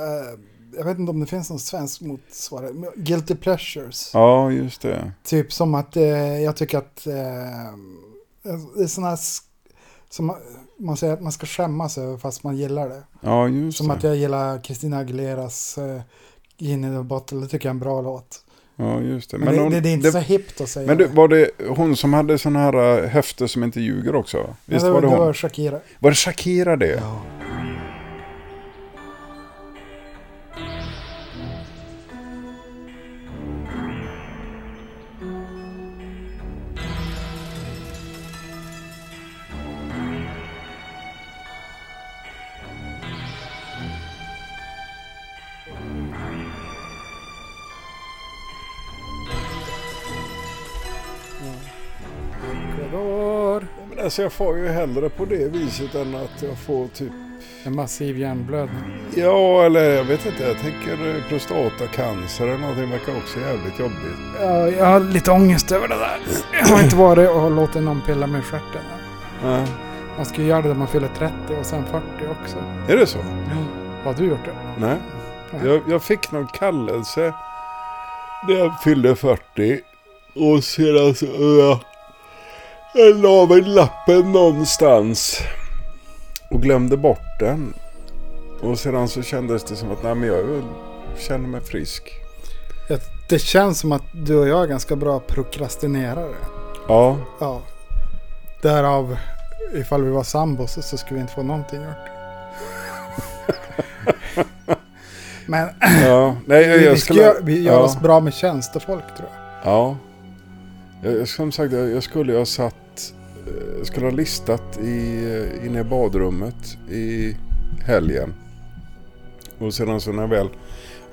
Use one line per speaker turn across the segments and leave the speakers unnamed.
eh, jag vet inte om det finns någon svensk motsvarighet, men Guilty Pleasures.
Ja, just det.
Typ som att eh, jag tycker att eh, det är sådana som man- säger att man ska skämmas över fast man gillar det.
Ja, just
Som
det.
att jag gillar Christina Aguileras eh, In in the bottle, det tycker jag är en bra låt.
Ja, just det.
Men, det,
hon-
det, det är inte
det-
så hippt att säga
Men du, var det hon som hade sådana här äh, höfter som inte ljuger också?
Ja,
Visst
det,
var det hon?
det
Var,
var Shakira.
det Shakira det?
Ja.
Alltså jag får ju hellre på det viset än att jag får typ...
En massiv hjärnblödning.
Ja, eller jag vet inte. Jag tänker eh, prostatacancer eller någonting verkar också jävligt jobbigt.
Ja, jag har lite ångest över det där. Jag har inte varit och låtit någon pilla med stjärten.
Nej.
Man ska ju göra det när man fyller 30 och sen 40 också.
Är det så?
Har du gjort det?
Nej.
Nej.
Jag, jag fick någon kallelse när jag fyllde 40. Och sedan så... Uh, jag la väl lappen någonstans. Och glömde bort den. Och sedan så kändes det som att nej, men jag känner mig frisk.
Det känns som att du och jag är ganska bra prokrastinerare.
Ja,
Ja. Därav, ifall vi var sambos så skulle vi inte få någonting gjort. Men
ja. Nej, jag,
vi,
skulle...
vi gör
ja.
oss bra med tjänstefolk tror jag.
Ja. Jag, som sagt, jag, skulle ha satt... eh, Jag skulle ha listat i, eh, inne i badrummet i helgen. Och sedan så när jag väl...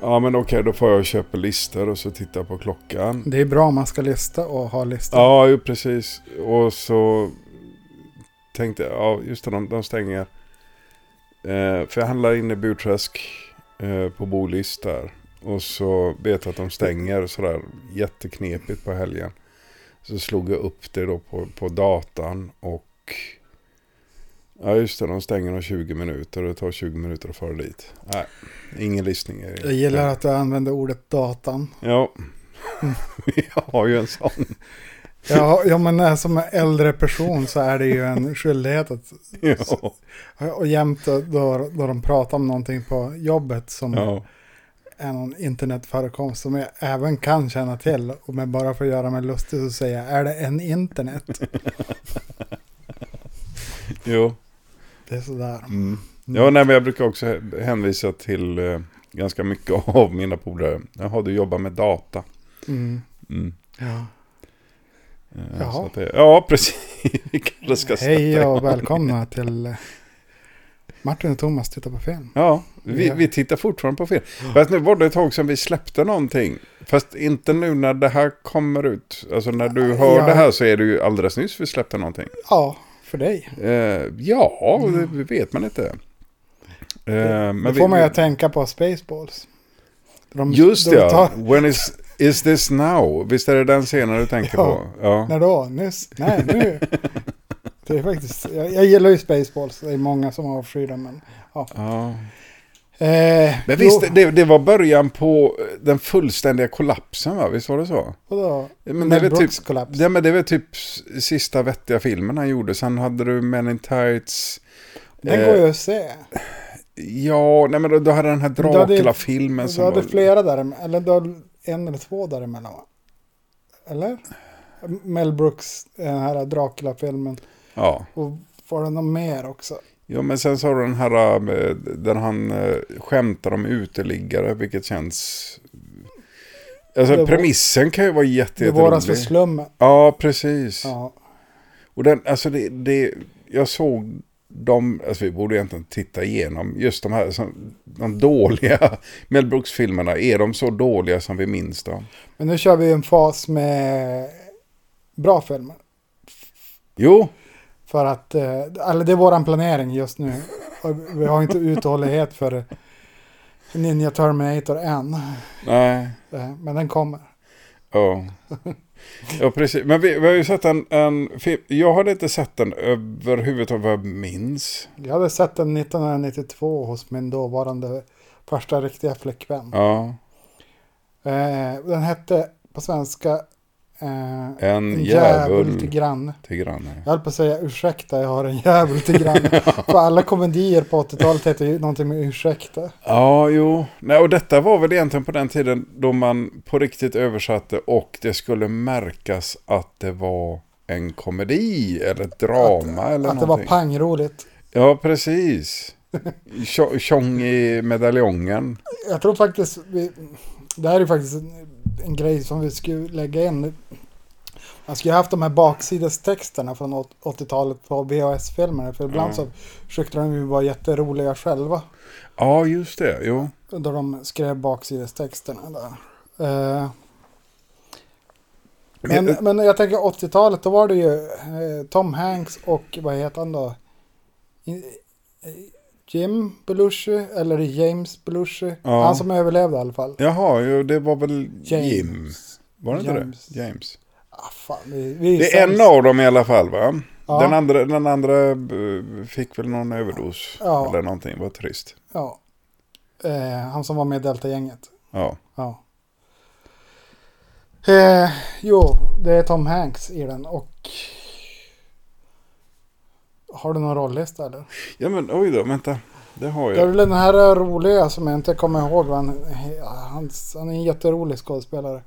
Ja men okej, då får jag och köpa listor och så titta på klockan.
Det är bra om man ska lista och ha listor.
Ja, ju precis. Och så tänkte jag, ja just det, de, de stänger. Eh, för jag handlar in i Burträsk eh, på Bolis där. Och så vet jag att de stänger sådär jätteknepigt på helgen. Så slog jag upp det då på, på datan och Ja just det, de stänger om 20 minuter och det tar 20 minuter att föra dit. Nej, ingen det.
Jag gillar att du använder ordet datan.
Ja, jag har ju en sån.
Ja, ja men som äldre person så är det ju en skyldighet att
Ja.
Och jämt då, då de pratar om någonting på jobbet som
Ja.
Är någon internetförekomst som jag även kan känna till. Och men bara för att göra mig lustig så säger jag, är det en internet?
Jo.
Det är sådär.
Mm. Ja, nej, men jag brukar också hä- hänvisa till eh, ganska mycket av mina polare. Jaha, du jobbar med data.
Mm.
Mm.
Ja.
Eh,
Jaha.
det, ja, precis. Vi kanske ska sätta
Hej och välkomna till Martin och Thomas tittar på film.
Ja, vi, vi tittar fortfarande på film. Fast nu var det ett tag sedan vi släppte någonting. Fast inte nu när det här kommer ut. Alltså när du hör
Ja.
det här så är det ju alldeles nyss vi släppte någonting.
Ja, för dig.
Eh, ja, det vet man inte. Eh, men
Då
vi-
får man ju
vi-
tänka på Spaceballs. De,
Just
de
det, ja.
tar-
When is, is this now? Visst är det den scenen du tänker
Ja.
på? Ja.
När då? Nyss? Nej, nu. Det är faktiskt, jag, jag gillar ju Spaceballs. Det är många som avskyr dem. Men, ja.
ja.
Eh,
Men visst, det, det var början på den fullständiga kollapsen va? Visst var det så?
Vadå?
Men det, typ,
kollaps.
ja, men det var typ sista vettiga filmen han gjorde. Sen hade du Men in Tights.
Den
eh,
går ju att se.
Ja, nej men då, då hade den här Dracula-filmen
Du hade
var...
flera däremellan. Eller du hade en eller två däremellan va? Eller? Mel Brooks, den här Dracula-filmen.
Ja.
Och var det något mer också?
ja, men sen så har du den här eh, där han eh, skämtar om uteliggare, vilket känns... Alltså
var-
premissen kan ju vara jätte,
Det våras för
jätterolig.
slummen.
Ja, precis.
Ja.
Och den, alltså det, det, jag såg de, alltså vi borde egentligen titta igenom just de här, de dåliga Mel Brooks-filmerna. Är de så dåliga som vi minns dem?
Men nu kör vi en fas med bra filmer.
Jo,
För att, eh, eller det är våran planering just nu. Vi har inte uthållighet för Ninja Terminator än.
nej,
Eh, Men den kommer.
ja. Ja, precis. Men vi, vi har ju sett en, en film. Jag hade inte sett den överhuvudtaget vad jag minns.
Jag hade sett den 1992 hos min dåvarande första riktiga flickvän.
Ja.
Eh, den hette på svenska eh,
En
till
djävul
granne.
till granne.
Jag höll på att säga ursäkta, jag har en djävul till granne. För alla komedier på 80-talet heter ju någonting med ursäkta.
Ja, jo. Nej, och detta var väl egentligen på den tiden då man på riktigt översatte och det skulle märkas att det var en komedi eller ett drama eller
Att det var
någonting.
pangroligt.
Ja, precis. Tjo- Tjong i medaljongen.
Jag tror faktiskt, vi, det här är faktiskt en, grej som vi skulle lägga in. Man skulle ha haft de här baksidestexterna från 80-talet på VHS-filmerna. För ibland
Ja.
så försökte de ju vara jätteroliga själva.
Ja, just det. Jo.
Då de skrev baksidestexterna där. Eh, men,
Men-
men jag tänker 80-talet, då var det ju eh, Tom Hanks och vad heter han då? Jim Belushi, eller James Belushi.
Ja.
Han som överlevde i alla fall.
Jaha, jo, det var väl
James.
Jim. Var det inte
James.
det? James.
Ah, fan, vi, vi
Det är en av dem i alla fall va?
Ja.
Den andra, den andra eh, fick väl någon överdos.
Ja.
Eller någonting, vad trist.
Ja. Eh, han som var med i Delta-gänget.
Ja.
Ja. Eh, jo, det är Tom Hanks i den och... Har du någon rollista eller?
ja, men oj då, vänta. Det har
Det är
jag.
väl den här roliga som jag inte kommer ihåg. Han, han, han är en jätterolig skådespelare.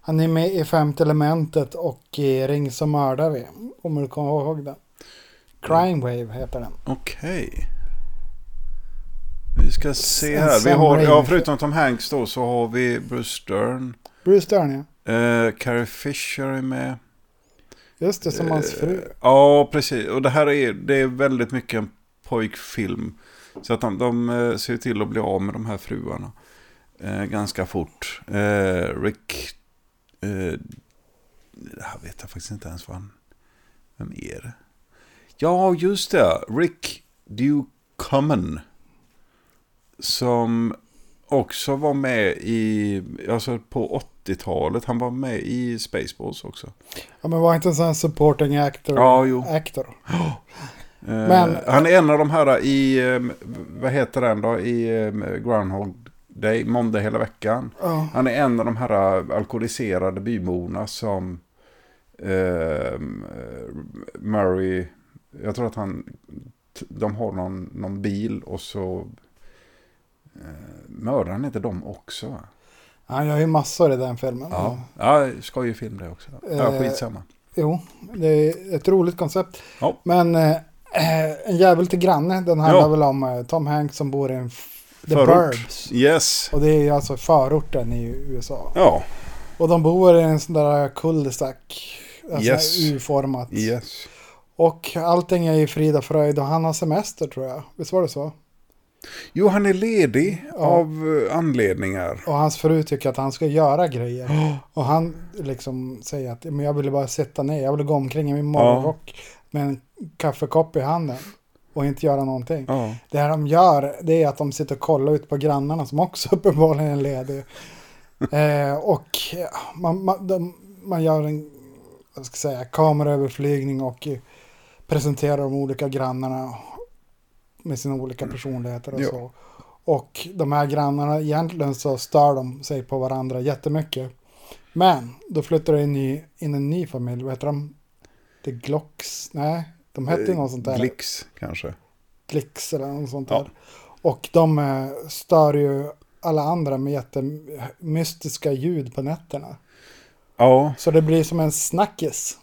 Han är med i Femte elementet och i Ring så mördar vi. Om du kommer ihåg den. Crime Wave heter den.
Okej. Vi ska se
En
här. Vi har, ja, förutom Tom Hanks då så har vi Bruce Stern.
Bruce Dern ja.
Eh, Carrie Fisher är med.
Just det, som hans fru.
Eh, Ja, precis. Och det här är, det är väldigt mycket en pojkfilm. Så att de, de eh, ser till att bli av med de här fruarna. Eh, ganska fort. Eh, Rick... Eh, det här vet jag faktiskt inte ens vad han... Vem är det? Ja, just det. Rick Ducommun. Som också var med i... Alltså på 80-talet. Han var med i Spaceballs också.
Ja, men var inte en sån här supporting actor?
Ja, jo.
actor.
Eh,
Men-
han är en av de här i, eh, vad heter den då, i eh, Groundhog Day, måndag hela veckan.
Ja.
Han är en av de här alkoholiserade byborna som eh, Murray, jag tror att han, de har någon, någon bil och så eh, mördar han inte dem också?
Han gör ju massor i den filmen.
Ja, ja skojig film det också. Ja,
Eh,
skitsamma.
Jo, det är ett roligt koncept.
Ja.
Men eh, En jävel till granne, den handlar
Ja.
väl om eh, Tom Hanks som bor i en The
Förort.
Burbs.
Yes.
Och det är ju alltså förorten i USA.
Ja,
Och de bor i en sån där cul-de-sac. Alltså
Yes.
U-format.
yes.
Och allting är i frid och fröjd och han har semester tror jag. Visst var det så?
Jo, han är ledig
Ja.
av eh, anledningar.
Och hans fru tycker att han ska göra grejer. Och han liksom säger att men jag ville bara sitta ner. Jag ville gå omkring i min morgonrock med en kaffekopp i handen. Och inte göra någonting.
Ja.
Det här de gör det är att de sitter och kollar ut på grannarna som också uppenbarligen är lediga. eh, och ja, man, man, de, man gör en vad ska jag säga, kameraöverflygning och eh, presenterar de olika grannarna med sina olika personligheter och
Ja.
så. Och de här grannarna, egentligen så stör de sig på varandra jättemycket. Men då flyttar det in, ny, in en ny familj, vad heter de? The Glocks? Nej, de hette ju något sånt där.
Glix kanske.
Glix eller något sånt
Ja.
där. Och de eh, stör ju alla andra med jättemystiska ljud på nätterna.
Ja,
Så det blir som en snackis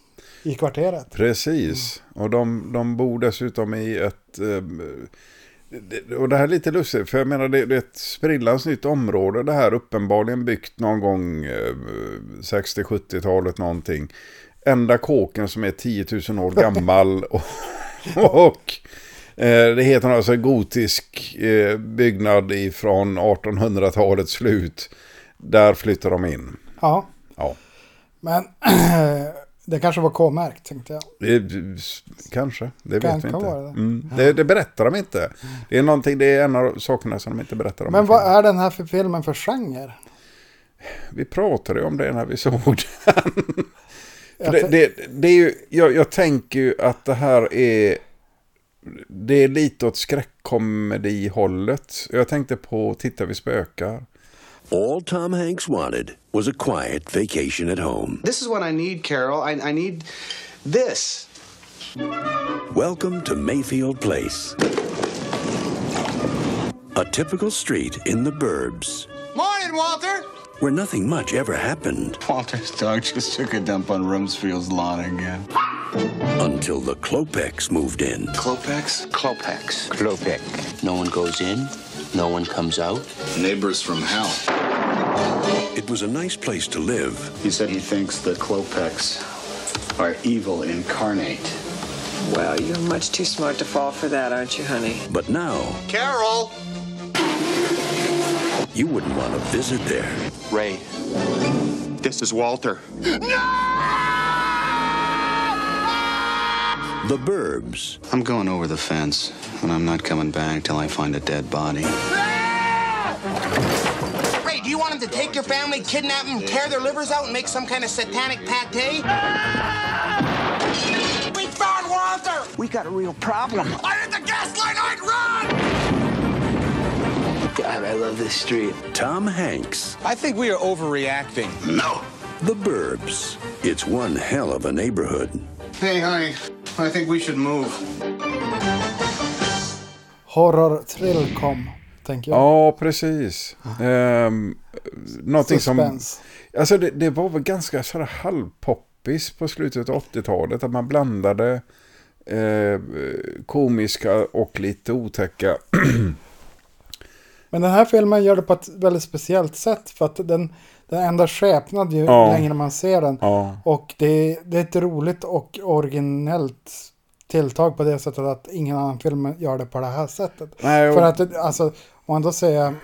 i kvarteret.
precis. Och de, de bor dessutom i ett... eh, och det här är lite lustigt, för jag menar det, det är ett sprillans nytt område. Det här uppenbarligen byggt någon gång eh, 60-70-talet någonting. Enda kåken som är 10 000 år gammal. och och eh, det heter alltså gotisk eh, byggnad ifrån 1800-talets slut. Där flyttar de in.
Ja,
Ja,
men det kanske var K-märkt tänkte jag.
det, kanske. Det
Kan-
vet vi inte.
det.
Mm. Det, det berättar de inte. Det är, någonting, det är en av sakerna som de inte berättar om.
Men vad
filmen.
är den här för filmen för genre?
Vi pratade ju om det när vi såg den. Det, det, det är ju, jag, jag tänker ju att det här är det är lite åt skräckkomedi-hållet. Jag tänkte på Titta vi spökar.
All Tom Hanks wanted was a quiet vacation at home.
This is what I need, Carol. I, I need this.
Welcome to Mayfield Place. A typical street in the burbs
Morning, Walter.
where nothing much ever happened
Walter's dog just took a dump on Rumsfield's lawn again.
until the Klopeks moved in.
Klopex? Klopex.
Klopek. No one goes in, no one comes out.
Neighbors from hell.
It was a nice place to live,
He said he thinks the Klopex are evil incarnate.
Well, you're much too smart to fall for that, aren't you, honey?
but now
Carol!
you wouldn't want to visit there.
Ray,
This is Walter. no!
The Burbs.
I'm going over the fence, and I'm not coming back till I find a dead body.
Ray, do you want him to take your family, kidnap them, tear their livers out, and make some kind of satanic pate? We found Walter!
we got a real problem.
I hit the gas line, I'd run!
God, I love this street.
Tom Hanks.
I think we are overreacting.
No. The Burbs. It's one hell of a neighborhood.
Hey, honey, I think we should move.
Horror thrill kom, tänker jag.
Ja, precis. Um, någonting som...
Suspense.
Alltså det, det var väl ganska sådär halvpoppis på slutet av 80-talet. Att man blandade eh, komiska och lite otäcka.
Men den här filmen gör det på ett väldigt speciellt sätt. För att den, den ändrar skepnad ju
Ja.
längre man ser den.
Ja.
Och det, det är ett roligt och originellt tilltag på det sättet att ingen annan film gör det på det här sättet.
Nej,
För att alltså, om man då säger,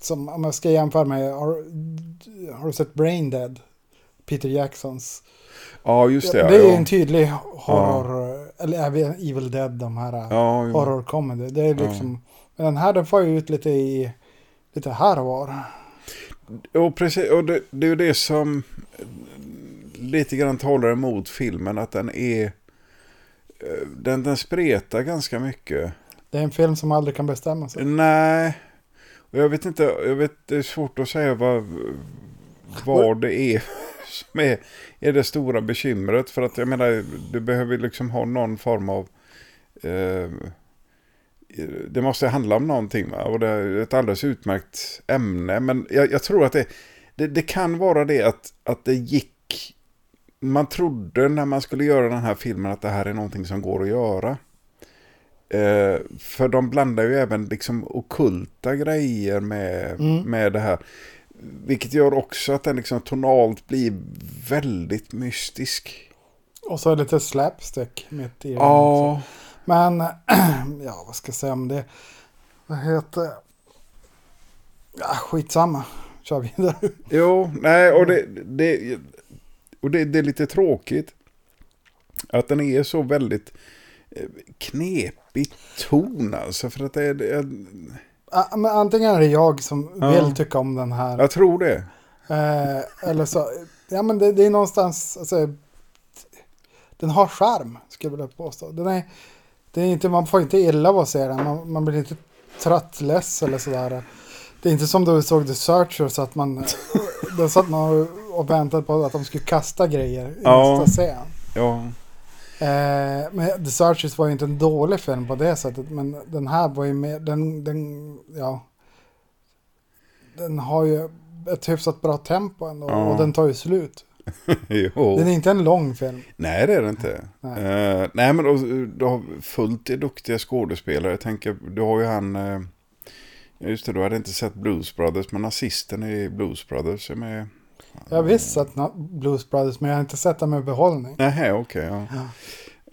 som, om jag ska jämföra med, har, har du sett Brain Dead? Peter Jacksons.
Ja, just det.
det är
ja.
en tydlig horror, eller även Evil Dead, de här
Ja, jo.
horror comedy. Det är liksom, men den här den får ju ut lite i, lite här och var.
Och, precis, och det, det är ju det som lite grann talar emot filmen. Att den är... eh, Den, den spretar ganska mycket.
Det är en film som aldrig kan bestämma sig.
Nej. Och jag vet inte, jag vet, det är svårt att säga vad, vad det är som är, är det stora bekymret. För att jag menar, du behöver liksom ha någon form av... Eh, det måste handla om någonting va? Och det är ett alldeles utmärkt ämne. Men jag, jag tror att det, det, det kan vara det att, att det gick... Man trodde när man skulle göra den här filmen att det här är någonting som går att göra. Eh, för de blandar ju även liksom okulta grejer med, med det här. Vilket gör också att den liksom tonalt blir väldigt mystisk.
Och så är det lite slapstick mitt i också.
Ja,
Men, ja vad ska jag säga om det? Vad heter... Ja, skitsamma. Kör vidare.
jo, nej, och det, det, och det, det är lite tråkigt. Att den är så väldigt eh, knepig ton alltså. För att det är, det är
Men antingen är det jag som
Ja.
vill tycka om den här.
jag tror det.
Eh, eller så, ja men det, det är någonstans, alltså, den har charm skulle jag vilja påstå. Den är, det är inte, man får inte illa av att se den, man, man blir inte trött, less eller sådär. Det är inte som då vi såg The Searcher så att man, då satt man och väntade på att de skulle kasta grejer i
Ja.
nästa scen.
Ja,
Eh, men The Searchers var ju inte en dålig film på det sättet. Men den här var ju mer, den, den, ja. Den har ju ett hyfsat bra tempo ändå.
Ja.
Och den tar ju slut.
jo.
Den är inte en lång film.
Nej, det är det inte.
Nej.
Nej, nej men du, du har fullt i duktiga skådespelare. Jag tänker, du har ju han... ja, Just det, du hade inte sett Blues Brothers, men nazisten i Blues Brothers är med.
Jag har visst sett Blues Brothers men jag har inte sett den med behållning.
Nej, okej. ja.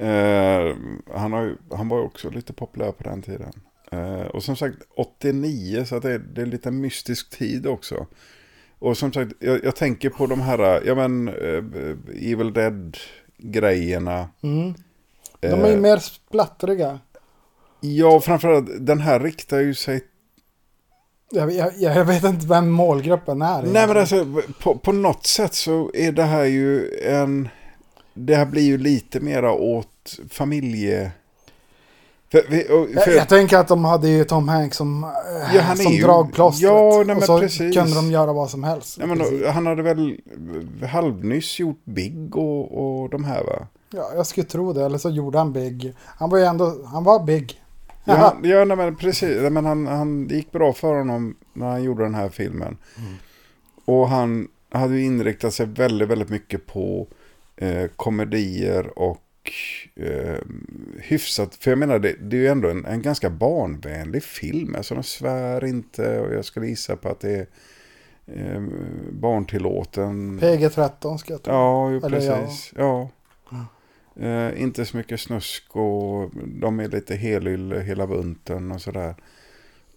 Eh, han, har ju, han var ju också lite populär på den tiden. Eh, och som sagt, 89, så det, är, det är lite mystisk tid också. Och som sagt, jag, jag tänker på de här, ja men, eh, Evil Dead-grejerna.
Mm. De är ju mer splattriga.
Ja, framförallt den här riktar ju sig...
Jag, jag, jag vet inte vem målgruppen är.
Nej men alltså på, på något sätt så är det här ju en... Det här blir ju lite mera åt familje... För, och-
Jag,
för,
jag tänker att de hade ju Tom Hanks som, eh,
Ja,
som
ju-
dragplåstret.
Ja, nej,
och så
precis.
kunde de göra vad som helst.
ja, men, han hade väl halvnyss gjort Big och, och de här va?
ja, jag skulle tro det. Eller så gjorde han Big. Han var ju ändå, han var Big.
Ja, ja nej, men precis. Men han, han, det gick bra för honom när han gjorde den här filmen. Och han hade ju inriktat sig väldigt, väldigt mycket på eh, komedier och eh, hyfsat. För jag menar, det, det är ju ändå en, en ganska barnvänlig film. Alltså de svär inte och jag skulle gissa på att det är eh, barntillåten.
PG-13 ska jag tro.
Ja, jo,
Eller ja.
precis. Ja. Eh, inte så mycket snusk och de är lite helylle hela bunten och sådär.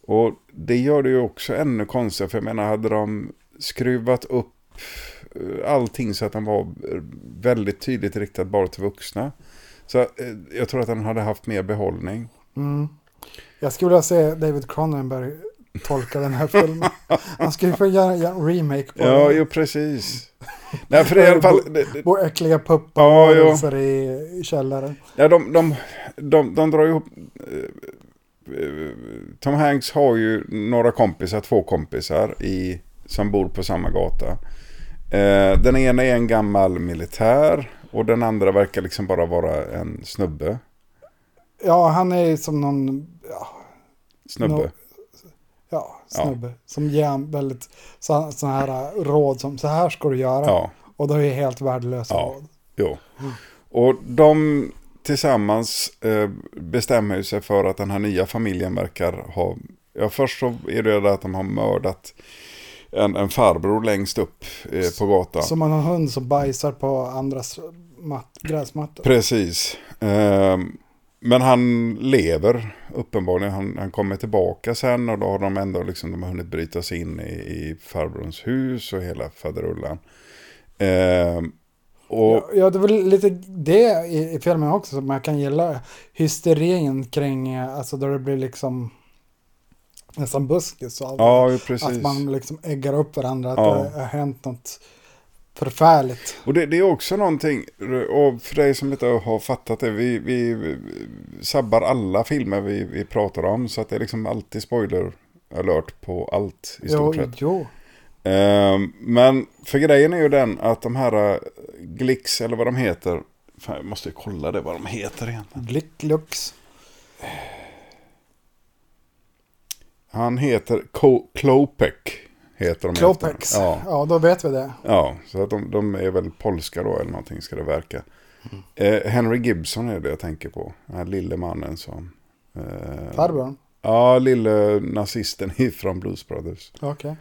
Och det gör det ju också ännu konstigare. För jag menar, hade de skruvat upp eh, allting så att den var eh, väldigt tydligt riktad bara till vuxna. Så eh, jag tror att den hade haft mer behållning.
Mm. Jag skulle vilja se David Cronenberg tolka den här filmen. Han skulle få göra, en remake på
Ja,
den.
jo precis. Nej, för i alla fall...
Vår äckliga puppar
Ja,
i, källaren.
Ja, de, de, de, de drar ihop... eh, Tom Hanks har ju några kompisar, två kompisar i, som bor på samma gata. Eh, den ena är en gammal militär och den andra verkar liksom bara vara en snubbe.
Ja, han är ju som någon ja,
Snubbe.
Nå- ja, snubbe. Som ger han väldigt så, så här råd som så här ska du göra.
Ja,
Och då är det helt värdelösa
Ja.
råd.
jo. Och de tillsammans eh, bestämmer sig för att den här nya familjen verkar ha... Ja, först så är det att de har mördat en, en farbror längst upp eh, på gatan.
Som man har en hund som bajsar på andras mat, gräsmattor.
Precis. Ehm, men han lever uppenbarligen. Han, han kommer tillbaka sen och då har de ändå liksom, de har hunnit bryta sig in i, i farbrorns hus och hela faderullan. Ehm, och
Ja, ja, det väl lite det i, i filmen också som man kan gilla. Hysterin kring, eh, alltså då det blir liksom nästan buskis av det.
ja, precis.
Att man liksom äggar upp varandra, att
Ja.
det har hänt något förfärligt.
Och det, det är också någonting, och för dig som inte har fattat det, vi, vi sabbar alla filmer vi, vi pratar om. Så att det är liksom alltid spoiler alert på allt i
Jo,
stort sett.
jo.
Ehm, men för grejen är ju den att de här uh, Glix eller vad de heter. Fan, jag måste ju kolla det vad de heter egentligen.
Glick, lux.
Han heter Co- Klopek. Heter de
Klopex. Ja.
Ja,
då vet vi det.
ja, så att de, de är väl polska då eller någonting ska det verka.
Mm.
Eh, Henry Gibson är det jag tänker på. Den här lille mannen som... eh,
Farbrorn.
Ja, lille nazisten ifrån Blues Brothers.
Okej.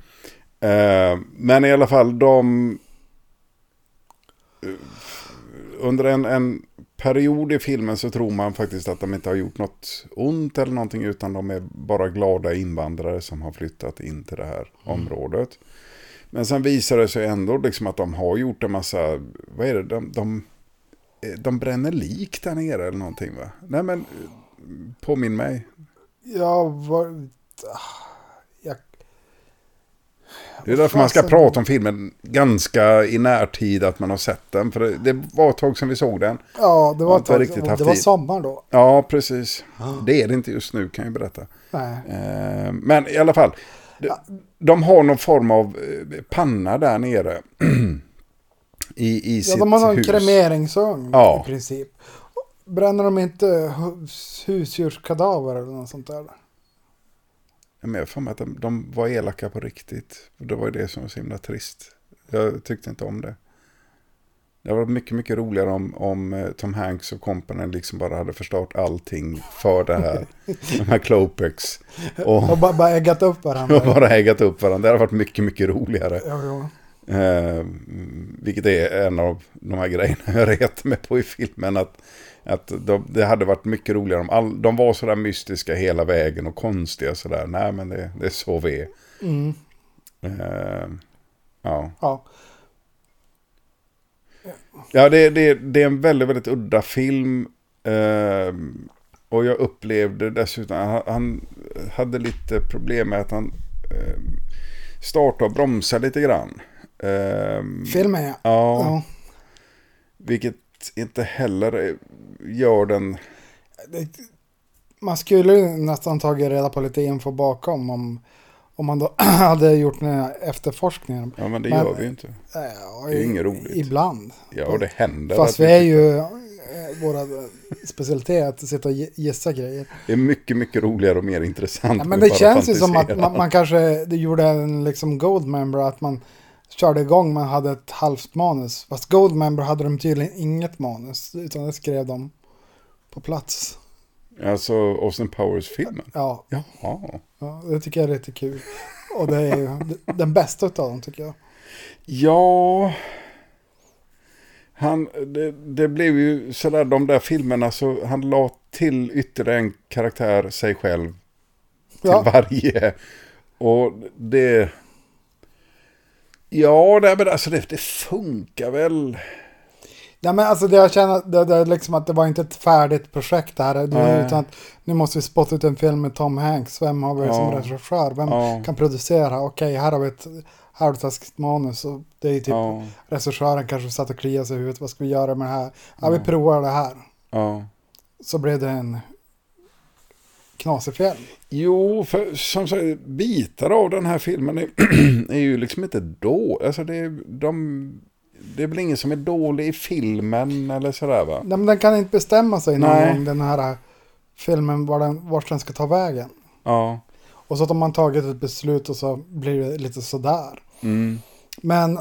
Eh, men i alla fall, de... eh, Under en, en period i filmen så tror man faktiskt att de inte har gjort något ont eller någonting utan de är bara glada invandrare som har flyttat in till det här området. Men sen visar det sig ändå liksom att de har gjort en massa, vad är det, de, de, eh, de bränner lik där nere eller någonting va? Nej men, eh, påminn mig.
Ja, var... ah.
Det är därför man ska
Fasen.
prata om filmen ganska i närtid att man har sett den. För det, det var ett tag sedan vi såg den.
Ja, det var, ett tag,
riktigt haft
det var sommar då.
Ja, precis. Det är det inte just nu kan jag berätta.
Nej.
Eh, men i alla fall. De, de har någon form av eh, panna där nere. I, i
Ja,
sitt
de har en
hus.
kremeringsugn
Ja.
i princip. Bränner de inte hu- husdjurskadaver eller något sånt där?
Ja, men jag för mig att de, de var elaka på riktigt. Det var det som var så himla trist. Jag tyckte inte om det. Det varit mycket, mycket roligare om, om eh, Tom Hanks och kompanien liksom bara hade förstört allting för det här. de här Klopex. Och,
Och bara, bara äggat upp varandra.
och bara ägat upp varandra. Det hade varit mycket, mycket roligare.
Jo, jo.
Eh, vilket är en av de här grejerna jag retar mig på i filmen. Att, att de, det hade varit mycket roligare om all, de var sådär mystiska hela vägen och konstiga sådär. Nej men det, det är så vi är.
Mm.
Eh, ja,
Ja.
ja det, det, det är en väldigt, väldigt udda film. Eh, och jag upplevde dessutom, han, han hade lite problem med att han eh, startade och bromsade lite grann. Eh,
Filmen ja.
Ja,
ja.
vilket inte heller gör den...
Man skulle ju nästan tagit reda på lite info bakom om, om man då hade gjort den här efterforskningen.
Ja, men det
Men-
gör vi ju inte.
Ja,
Det är inget roligt.
Ibland.
Ja, och det händer.
Fast vi är ju, eh, våra specialitet att sitta och gi- gissa grejer.
Det är mycket, mycket roligare och mer intressant.
Ja, men det känns ju som att man, man kanske det gjorde en liksom Goldmember att man körde igång, man hade ett halvt manus. Fast Goldmember hade de tydligen inget manus, utan det skrev de på plats.
Alltså Austin Powers-filmen?
Ja,
Jaha.
ja det tycker jag är lite kul. Och det är ju den bästa av dem tycker jag.
Ja... Han, det, det blev ju sådär de där filmerna så han la till ytterligare en karaktär, sig själv, till
Ja.
varje. Och det... Ja, det, men alltså det, det funkar väl.
Ja, men alltså det jag känner, det, det liksom att det var inte ett färdigt projekt det här.
Nej.
utan att nu måste vi spotta ut en film med Tom Hanks. Vem har vi som
Ja.
regissör? Vem
Ja.
kan producera? Okej, här har vi ett halvtaskigt manus. Och det är typ
Ja,
regissören kanske satt och kliade sig i huvudet. Vad ska vi göra med det här? Ja, vi provar det här.
ja.
Så blev det en knasig film.
Jo, för som sagt, bitar av den här filmen är, är ju liksom inte då. Alltså det, är- de, det är väl ingen som är dålig i filmen eller sådär va?
Nej, men den kan inte bestämma sig någon
Nej.
gång, den här filmen, var den, vart den ska ta vägen.
Ja.
Och så har man tagit ett beslut och så blir det lite sådär.
Mm.
Men,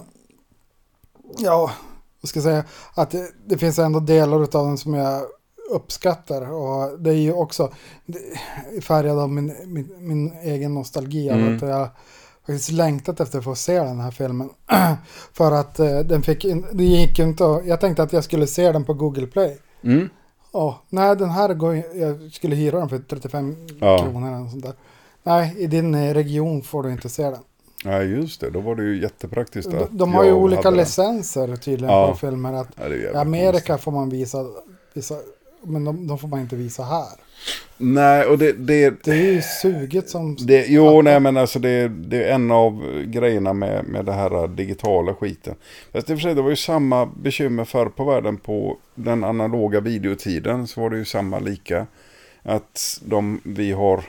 ja, vad ska jag säga, att det, det finns ändå delar av den som jag uppskattar. Och det är ju också färgad av min, min, min egen nostalgi.
Mm.
Att jag faktiskt längtat efter att få se den här filmen. För att eh, den fick, in, det gick inte att, jag tänkte att jag skulle se den på Google Play.
Mm.
Ja, nej den här går jag skulle hyra den för 35
Ja.
kronor eller sånt där. Nej, i din eh, region får du inte se den.
Ja, just det. Då var det ju jättepraktiskt
De, de har ju olika
den.
licenser tydligen
Ja.
på filmer. Att
Ja,
I Amerika
konstigt.
får man visa, visa men de, de får man inte visa här.
Nej, och det... det,
Det är ju suget som...
det jo, nej men alltså det, det är en av grejerna med, med det här digitala skiten. Fast i och för sig, det var ju samma bekymmer förr på världen på den analoga videotiden. Så var det ju samma lika. Att de, vi har...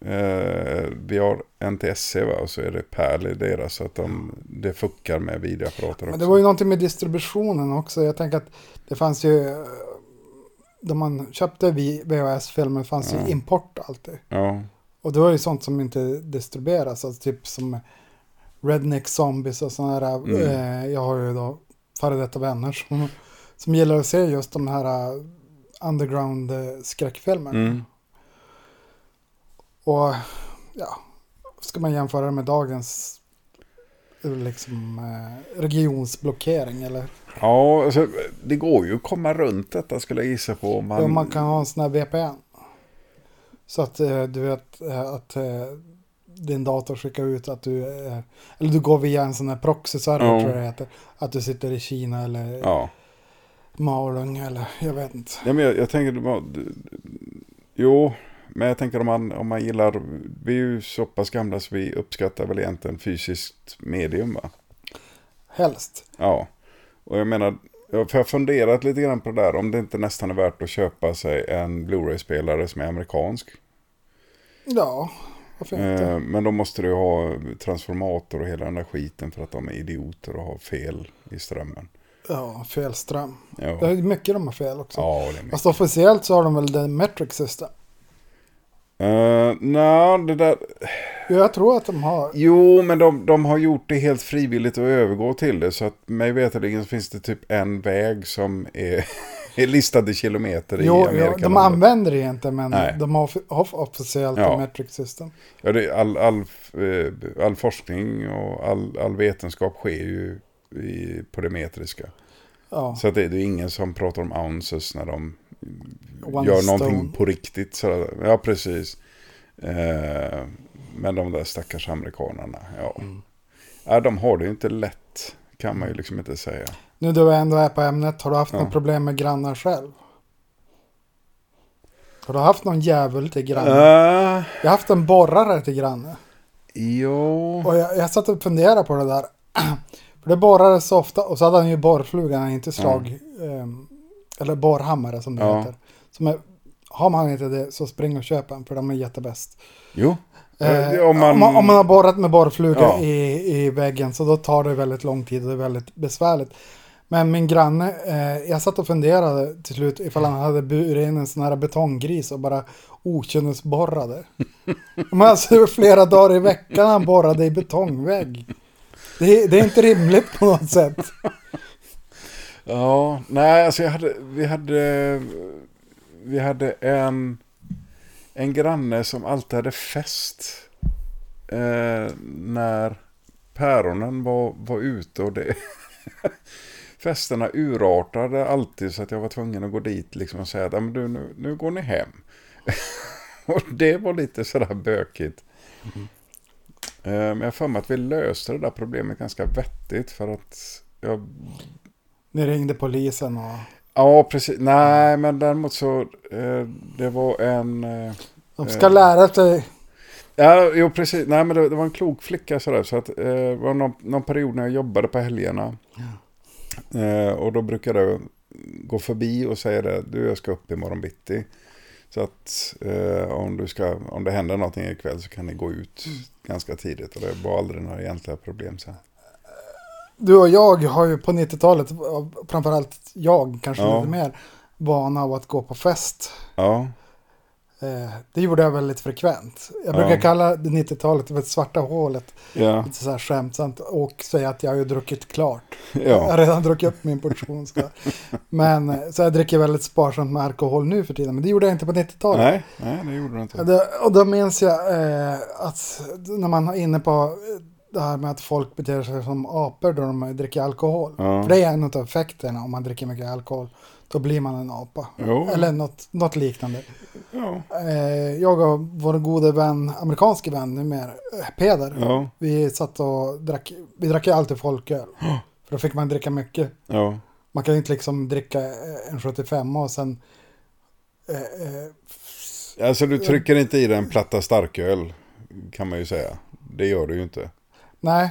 Eh, vi har NTSC va, och så är det PAL i deras. Så att de, det fuckar med videoapparater också.
Men det var ju någonting med distributionen också. Jag tänker att det fanns ju... Då man köpte VHS-filmer fanns ju import alltid.
Ja,
Och det var ju sånt som inte distribueras. Alltså typ som Redneck Zombies och sådana där.
Mm.
Eh, jag har ju då före detta vänner som, som gillar att se just de här eh, underground eh,
mm.
Och ja, ska man jämföra det med dagens liksom, eh, regionsblockering eller
ja alltså, det går ju att komma runt detta skulle jag gissa på. Man,
om man kan ha en sån här VPN. Så att eh, du vet eh, att din dator skickar ut att du eller du går via en sån här proxy-server
Ja.
tror jag det heter. Att du sitter i Kina eller
Ja.
Malung eller jag vet inte.
Ja, men jag, jag tänker, jo, men jag tänker om man, om man gillar, vi är ju så pass gamla så vi uppskattar väl egentligen fysiskt medium va?
Helst.
Ja, och jag menar, jag har funderat lite grann på det där, om det inte nästan är värt att köpa sig en Blu-ray-spelare som är amerikansk.
Ja, varför inte?
Eh, men då måste du ha transformator och hela den där skiten för att de är idioter och har fel i strömmen.
Ja, fel ström. Det
Ja,
är mycket de har fel också.
ja det är mycket.
Fast officiellt så har de väl det metric system.
Uh, Nej, det där...
Jag tror att de har.
Jo, men de, de har gjort det helt frivilligt att övergå till det. Så att mig veterligen finns det typ en väg som är, är listad i kilometer i
Jo,
Amerika.
jo, de använder det inte, men
Nej.
de har off- off- officiellt
Ja.
metric system.
Ja, det, all, all, eh, all forskning och all, all vetenskap sker ju i, på det metriska.
Ja,
Så att det, det är ingen som pratar om ounces när de
One
gör
stone.
någonting på riktigt. Så, ja, precis. Eh, men de där stackars amerikanerna, ja.
Mm.
ja. De har det ju inte lätt, kan man ju liksom inte säga.
nu vi ändå är på ämnet, har du haft
Ja.
något problem med grannar själv? Har du haft någon djävul till granne?
Uh,
Jag har haft en borrare till granne.
jo.
Och jag, jag satt och funderade på det där. För det borrades så ofta, och så hade han ju borrflugan, inte slag, ehm, eller borrhammare som det
Ja.
heter. Som är har man inte det så spring och köp en för de är jättebäst.
Jo.
Eh,
Eh,
om, man, om man har borrat med borrfluga
Ja.
i, i väggen så då tar det väldigt lång tid och det är väldigt besvärligt. Men min granne, eh, jag satt och funderade till slut ifall han hade burit in en sån här betonggris och bara okynnesborrade. Men alltså flera dagar i veckan han borrade i betongvägg. Det, det är inte rimligt på något sätt.
Ja, nej alltså jag hade, vi hade, vi hade en, en granne som alltid hade fest eh, när päronen var, var ute och det, festerna urartade alltid så att jag var tvungen att gå dit liksom och säga att "Ja, men du, nu, nu går ni hem. och det var lite sådär bökigt. Eh, Men jag har för mig att vi löste det där problemet ganska vettigt för att jag
Ni ringde polisen och
Ja, precis. Nej, men däremot så, eh, det var en... Eh,
de ska lära sig.
ja, jo, precis. Nej, men det, det var en klok flicka sådär. Så att, eh, det var någon, någon period när jag jobbade på helgerna. Eh, och då brukade jag gå förbi och säga det, du jag ska upp imorgon bitti. Så att eh, om, du ska, om det händer någonting ikväll så kan ni gå ut ganska tidigt. Och det var aldrig några egentliga problem sen.
Du och jag har ju på 90-talet, framförallt jag kanske
Ja.
lite mer, vana av att gå på fest.
Ja,
Eh, det gjorde jag väldigt frekvent. Jag brukar
Ja.
kalla det 90-talet för ett svarta hålet.
ja,
Lite så här skämtsamt. Och säga att jag har ju druckit klart. Jag
ja.
har redan druckit upp min portion. Så. Men eh, så jag dricker väldigt sparsamt med alkohol nu för tiden. Men det gjorde jag inte på 90-talet.
Nej, nej, det gjorde du inte.
Det, och då minns jag eh, att när man är inne på det här med att folk beter sig som apor då de dricker alkohol.
Ja.
För det är en av effekterna om man dricker mycket alkohol. Då blir man en apa.
Jo.
Eller något, något liknande.
Ja,
Eh, jag och vår gode vän, amerikanske vän numera, eh, Peder.
ja,
Vi satt och drack, vi drack ju alltid folköl. För då fick man dricka mycket. Man kan ju inte liksom dricka eh, en 75 och sen... Eh,
Alltså du trycker inte i dig en platta starköl kan man ju säga. Det gör du ju inte.
Nej,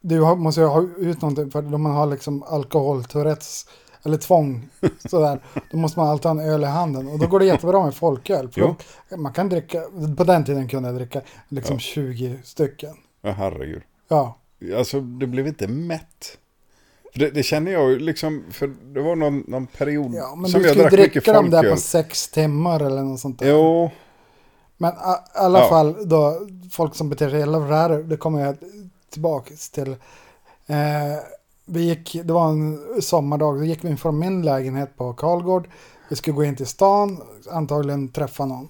du har, måste ju ha ut någonting för då man har liksom alkoholtourettes eller tvång sådär. Då måste man alltid ha en öl i handen och då går det jättebra med folköl. Man kan dricka, på den tiden kunde jag dricka liksom
Ja.
20 stycken.
Ja, herregud.
Ja,
Alltså du blev inte mätt. Det, det känner jag ju liksom, för det var någon, någon period
ja men
som
du
jag drack mycket
dricka dem där
folköl.
på sex timmar eller något sånt där.
Jo,
Men i alla
Ja.
fall då, folk som beter sig illa, det här, det kommer jag tillbaka till. Eh, vi gick, det var en sommardag, då gick vi från min lägenhet på Karlgård. Vi skulle gå in till stan, antagligen träffa någon.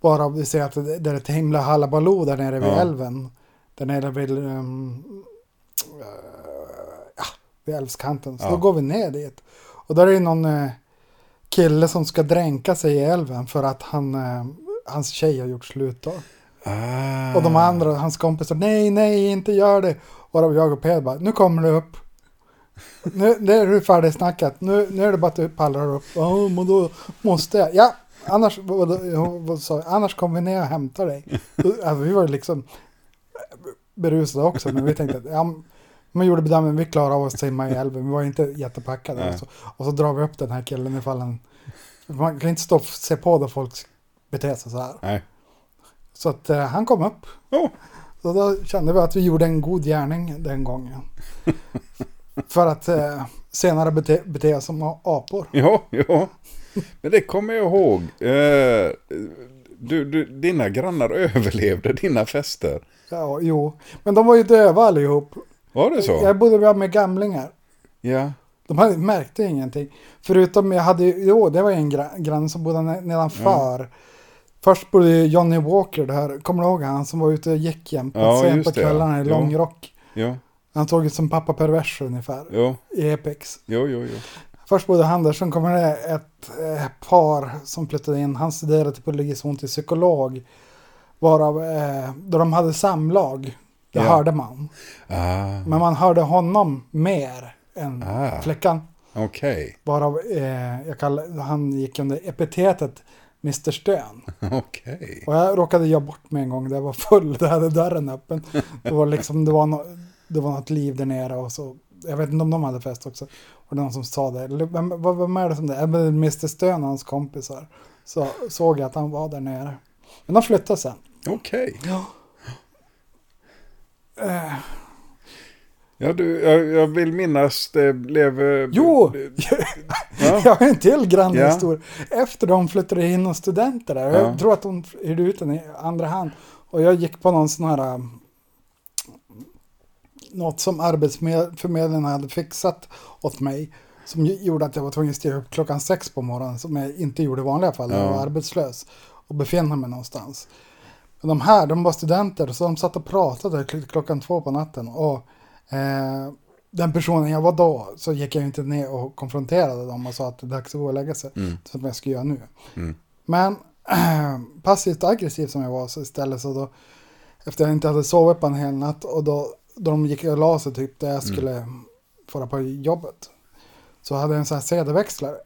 Bara vi ser att det det är ett himla halabaloo där nere vid
Ja.
älven. Där nere vid, um, ja, vid älvskanten. Så
Ja.
då går vi ner dit. Och där är det någon eh, kille som ska dränka sig i älven för att han, eh, hans tjej har gjort slut då.
ah,
Och de andra, hans kompisar, nej, nej, inte gör det. Och jag och Peder bara, nu kommer du upp. Nu, nu är du färdigsnackat. Nu, nu är det bara att du pallar upp. Ja, men då måste jag. Ja, annars, vad, sa jag? annars kommer vi ner och hämtar dig. Ja, vi var liksom berusade också, men vi tänkte att ja, man gjorde bedömningen, vi klarar av att simma i älven. Vi var inte jättepackade.
Nej.
Och så, och så drar vi upp den här killen ifall han... Man kan inte stå och se på då folk beter sig så här.
Nej.
Så att eh, han kom upp.
Oh,
Så då kände vi att vi gjorde en god gärning den gången. För att eh, senare bete, bete som apor.
ja, ja. Men det kommer jag ihåg. Eh, du, du, dina grannar överlevde dina fester.
Ja, jo. Men de var ju döva allihop.
Var det så?
Jag bodde med gamlingar.
Ja.
De hade, märkte ingenting. Förutom jag hade, jo det var en gra- granne som bodde ne- nedanför. Först ju Johnny Walker där, kommer du ihåg han som var ute och gick jämt
Ja,
sent på
det,
kvällarna i
ja.
lång rock.
Ja,
Han såg ut som pappa pervers ungefär
jo,
i Epics.
jo, jo, jo.
Först bodde han där, sen kommer det ett eh, par som flyttade in. Han studerade till polishon till psykolog. Varav, eh, då de hade samlag, det
Ja.
hörde man.
Ah,
Men man hörde honom mer än
Ah.
flickan.
okej,
Varav eh, jag kall, han gick under epitetet Mr. Stön.
okej.
Och jag råkade jobba bort mig en gång där jag var full, där hade dörren öppen. Det var liksom, det var, no, det var något liv där nere och så. Jag vet inte om de hade fest också. Och någon som sa det. Vem, vad- vem är det som det är? Mr. Stön och hans kompisar. så såg jag att han var där nere. Men de flyttade sen.
Okej.
Ja. Eh,
Ja, du, jag, jag vill minnas det blev... eh,
Jo!
Ja.
Jag har en till grannhistoria.
Ja.
Efter de flyttade in och studenter där.
Ja.
Jag tror att de hyrde ut den i andra hand. Och jag gick på någon sån här... um, Något som Arbetsförmedlingen hade fixat åt mig. Som gjorde att jag var tvungen att stiga upp klockan sex på morgonen. Som jag inte gjorde i vanliga fall när jag
Ja.
var arbetslös. Och befinna mig någonstans. Men de här, de var studenter. Så de satt och pratade kl- klockan två på natten. Och eh, den personen jag var då. Så gick jag inte ner och konfronterade dem. Och sa att det är dags att gå och lägga sig. Som jag ska göra nu. Men passivt aggressiv som jag var så istället så då efter jag inte hade sovit på en hel natt och då, då de gick och la sig typ där jag skulle fara på jobbet så hade jag en sån här CD-växlare.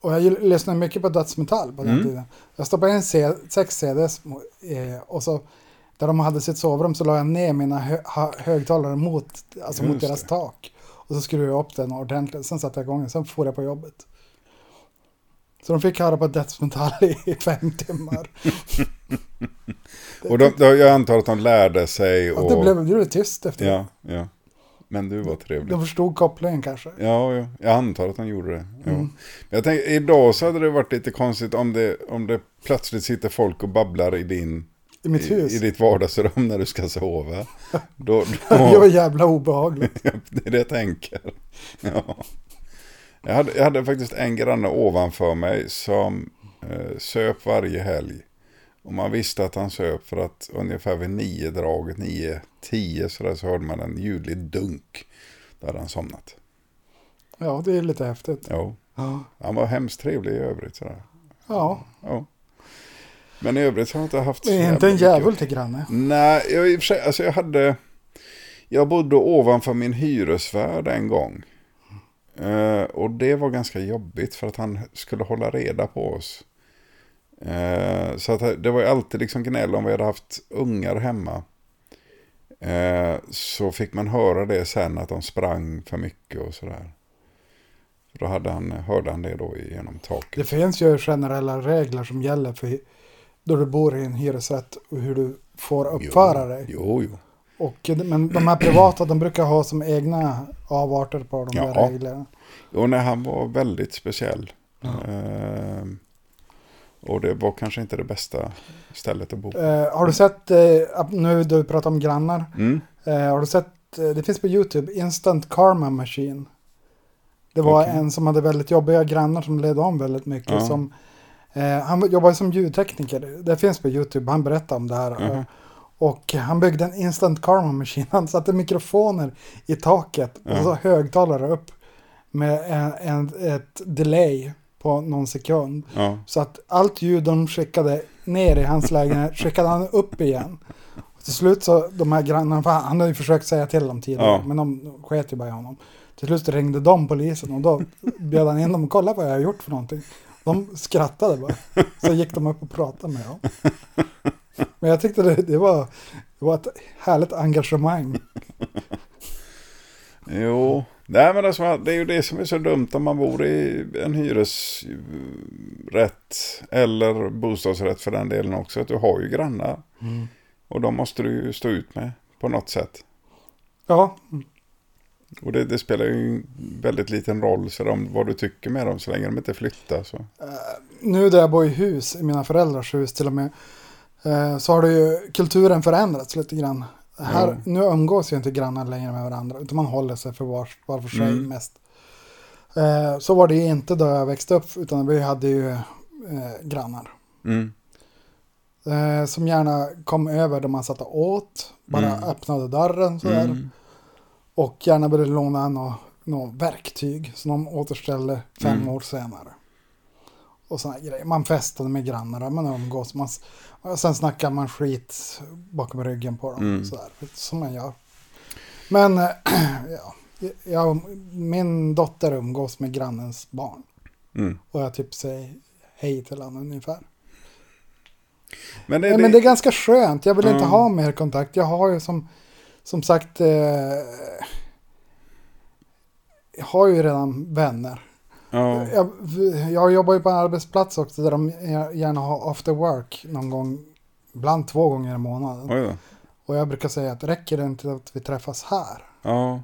Och jag lyssnade mycket på dödsmetall på den tiden. Jag stoppade in sex CDs eh, och så där de hade sitt sovrum så la jag ner mina hö högtalare mot, alltså mot deras
det.
tak. Och så skruvade jag upp den ordentligt. Sen satte jag igång den. Sen for jag på jobbet. Så de fick höra på dödsmetall i fem timmar.
Och de, de, jag antar att de lärde sig
Och
och...
det blev, det blev tyst efter det.
Ja, ja. Men du var trevlig.
De förstod kopplingen kanske.
Ja, ja, jag antar att han gjorde det. Ja.
Mm.
Jag tänker, idag så hade det varit lite konstigt om det, om det plötsligt sitter folk och babblar i din...
I mitt hus.
I, i ditt vardagsrum när du ska sova. Då,
Det var
då,
jävla obehagligt.
det är det jag tänker. Ja. Jag, hade, jag hade faktiskt en granne ovanför mig som eh, söp varje helg. Och man visste att han söp för att ungefär vid nio draget, nio, tio sådär så hörde man en ljudlig dunk. Då hade han somnat.
Ja, det är lite häftigt.
Ja. Han var hemskt trevlig i övrigt. Sådär.
ja.
Ja. Men i övrigt så har jag inte haft...
Det är
så
inte en djävul till granne.
Nej, jag, i och för sig, alltså jag hade... Jag bodde ovanför min hyresvärd en gång. Eh, och det var ganska jobbigt för att han skulle hålla reda på oss. Eh, så att det var ju alltid liksom gnäll om vi hade haft ungar hemma. Eh, så fick man höra det sen att de sprang för mycket och sådär. Då hade han, hörde han det då genom taket.
Det finns ju generella regler som gäller för då du bor i en hyresrätt och hur du får uppföra dig.
Jo, jo.
Och, men de här privata, de brukar ha som egna avarter på de
Ja.
reglerna.
Och när han var väldigt speciell. Eh, och det var kanske inte det bästa stället att bo.
Eh, har du sett, eh, nu du pratar om grannar,
Mm.
eh, har du sett, eh, det finns på YouTube, Instant Karma Machine. Det var
Okej.
en som hade väldigt jobbiga grannar som ledde om väldigt mycket.
Ja.
Som, eh, han jobbade som ljudtekniker, det finns på YouTube, han berättade om det här.
Mhm.
Och han byggde en Instant Karma Machine, han satte mikrofoner i taket och så högtalare upp med en, en, ett delay på någon sekund.
Ja.
Så att allt ljud de skickade ner i hans lägenhet skickade han upp igen. Och till slut så, de här grannarna, han han hade ju försökt säga till dem tidigare, men de sket ju bara i honom. Till slut ringde de polisen och då bjöd han in dem och kolla vad jag har gjort för någonting. De skrattade bara. Så gick de upp och pratade med dem. Men jag tyckte det, det, var, det var ett härligt engagemang.
Jo, nej men det är ju det som är så dumt om man bor i en hyresrätt eller bostadsrätt för den delen också. Att du har ju grannar. Och de måste du ju stå ut med på något sätt.
Ja,
Och det, det spelar ju väldigt liten roll så om vad du tycker med dem så länge de inte flyttar. Så.
nu där jag bor i hus, i mina föräldrars hus till och med, eh, så har det ju kulturen förändrats lite grann. Här,
Ja.
Nu umgås ju inte grannar längre med varandra, utan man håller sig för var, var för sig
Mm.
mest. Eh, så var det inte då jag växte upp, utan vi hade ju grannar.
Mm.
Som gärna kom över då man satt och åt, bara
Mm.
öppnade dörren sådär.
Mm.
Och gärna ville låna något, något verktyg som de återställde fem
Mm.
år senare. Och sådana grejer. Man festade med grannar, man umgås. Man, sen snackar man skit bakom ryggen på dem.
Mm.
Sådär, som man gör. Men eh, ja, jag, min dotter umgås med grannens barn.
Mm.
Och jag typ säger hej till honom ungefär.
Men, det,
Nej,
det,
men det är ganska skönt. Jag vill inte
Mm.
ha mer kontakt. Jag har ju som, som sagt, eh, jag har ju redan vänner.
Ja.
Jag, jag jobbar ju på en arbetsplats också där de gärna har after work någon gång, ibland två gånger i månaden.
Oj då.
Och jag brukar säga att räcker det inte att vi träffas här?
Ja.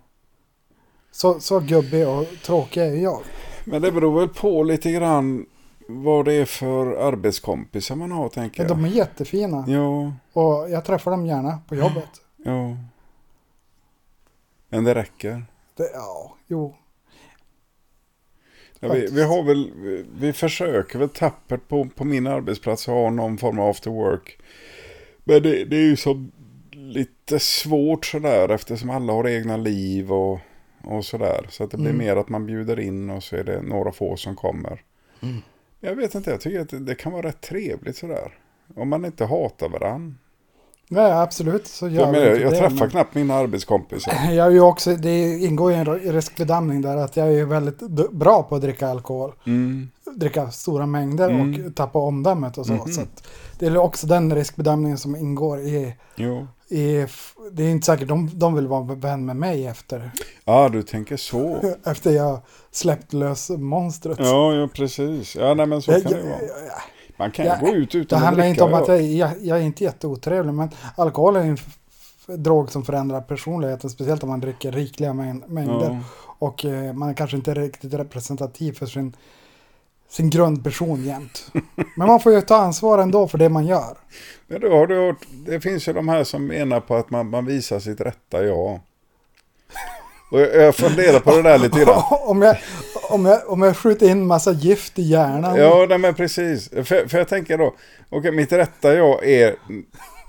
Så, så gubbig och tråkig är jag.
Men det beror väl på lite grann vad det är för arbetskompisar man har tänker jag.
de är jättefina.
Ja,
Och jag träffar dem gärna på jobbet.
ja. Men det räcker.
Det, ja, jo.
Ja, vi, vi har väl, vi, vi försöker väl tappert på, på min arbetsplats ha någon form av after work. Men det, det är ju så lite svårt sådär eftersom alla har egna liv och, och sådär. Så att det blir
Mm.
mer att man bjuder in och så är det några få som kommer.
Mm.
Jag vet inte, jag tycker att det, det kan vara rätt trevligt sådär. Om man inte hatar varandra.
Nej, absolut. Så gör
Jag, menar, jag
det,
träffar
men-
knappt mina arbetskompisar.
Jag är ju också, det ingår ju en riskbedömning där att jag är väldigt bra på att dricka alkohol.
Mm.
Dricka stora mängder
Mm.
och tappa omdömet och så.
Mhm.
så det är också den riskbedömningen som ingår i,
Jo.
i det är inte säkert de, de vill vara vän med mig efter,
Ja, du tänker så.
efter jag släppt lös monstret.
Ja, ja precis. Ja, nej men så
Jag-
kan det
jag-
vara. Man kan
jag-
gå ut
Det
utan att
handlar inte om att
ja.
jag, jag, jag är inte jätteotrevlig, men alkohol är en drog som förändrar personligheten, speciellt om man dricker rikliga mäng- mängder.
Ja.
Och eh, man kanske inte är riktigt representativ för sin, sin grundperson jämt. Men man får ju ta ansvar ändå för det man gör.
Men då har du hört, det finns ju de här som menar på att man, man visar sitt rätta jag. Och jag funderar på det där lite grann.
om, jag, om, jag, om jag skjuter in massa gift i hjärnan.
Ja, nej men precis. För, för jag tänker då, okej mitt rätta jag är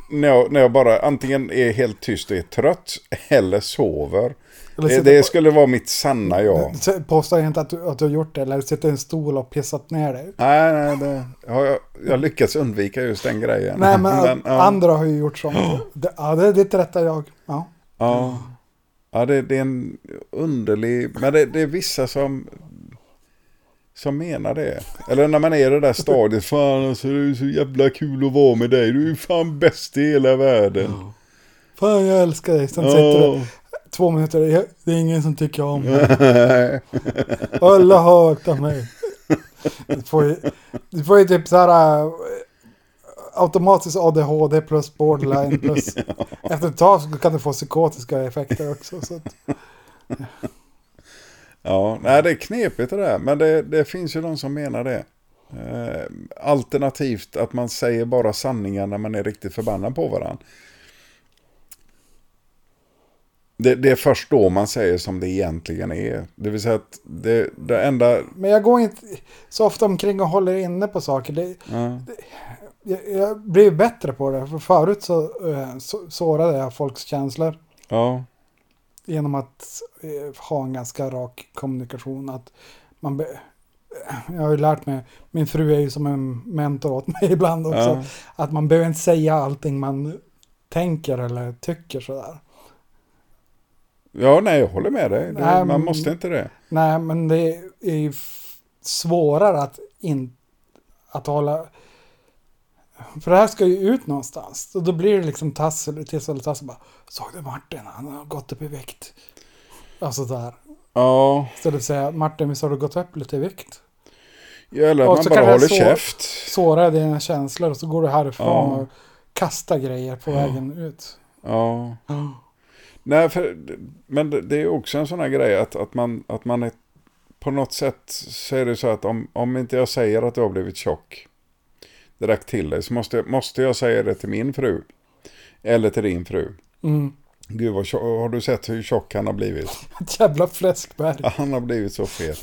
när jag, när jag bara antingen är helt tyst och är trött eller sover.
Eller
Det,
på-
skulle vara mitt sanna jag.
Så Påstår jag inte att du, att du har gjort det, eller sitter i en stol och pissat ner dig.
Nej, nej, det jag, jag har lyckats undvika just den grejen.
Nej, men,
ja.
andra har ju gjort sånt. Det, ja, det är ditt rätta jag. Ja.
Ja, ja det, det är en underlig... Men det, det är vissa som, som menar det. Eller när man är i det där stadiet. Fan alltså det är så jävla kul att vara med dig. Du är fan bäst i hela världen.
Fan, jag älskar dig. Sen sitter du två minuter, "Jag- det är ingen som tycker om mig. Alla hatar mig. Du får ju, du får ju typ så här äh, automatiskt ADHD plus borderline plus. Efter ett tag så kan du få psykotiska effekter också. Så att,
Ja, nej det är knepigt det där. Men det, det finns ju de som menar det. Eh, alternativt att man säger bara sanningar när man är riktigt förbannad på varandra. Det, det är först då man säger som det egentligen är. Det vill säga att det, det enda...
men jag går inte så ofta omkring och håller inne på saker. Det,
Ja,
jag, jag blir bättre på det. För förut så, eh, så sårade jag folks känslor.
ja,
genom att eh, ha en ganska rak kommunikation. Att man be- jag har ju lärt mig, min fru är ju som en mentor åt mig ibland också.
Ja.
Att man behöver inte säga allting man tänker eller tycker sådär.
ja nej jag håller med dig. Det,
Nej,
man måste inte det.
Nej, men det är ju svårare att, in, att hålla... För det här ska ju ut någonstans. Och då blir det liksom tassel, tissel och tassel. Bara, Såg du Martin? Han har gått upp i vikt. Alltså där.
Ja,
Istället för att säga Martin, visst har du gått upp lite i vikt?
eller att man bara håller
så-
käft.
Såra dina känslor och så går du härifrån
Ja.
och kastar grejer på vägen ut.
Ja. Nej, för, men det, det är också en sån här grej att, att, man, att man är på något sätt så är det så att om, om inte jag säger att du har blivit tjock direkt till dig så måste, måste jag säga det till min fru. Eller till din fru.
Mm.
Gud, vad har du sett hur tjock han har blivit?
Ett jävla fläskberg.
Han har blivit så fet.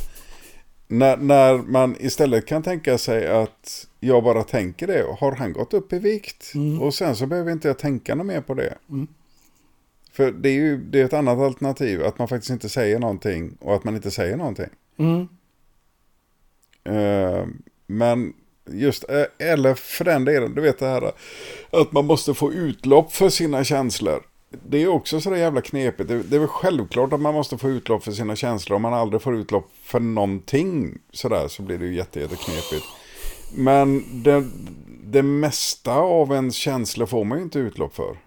När, när man istället kan tänka sig att jag bara tänker det. Har han gått upp i vikt? Och sen så behöver inte jag tänka något mer på det. För det är ju det är ett annat alternativ. Att man faktiskt inte säger någonting och att man inte säger någonting.
Mm.
Eh, men just, eh, eller för den delen, du vet det här att man måste få utlopp för sina känslor. Det är också så jävla knepigt. Det, det är väl självklart att man måste få utlopp för sina känslor. Om man aldrig får utlopp för någonting sådär så blir det ju jätte, jätteknepigt. Men det, det mesta av ens känslor får man ju inte utlopp för.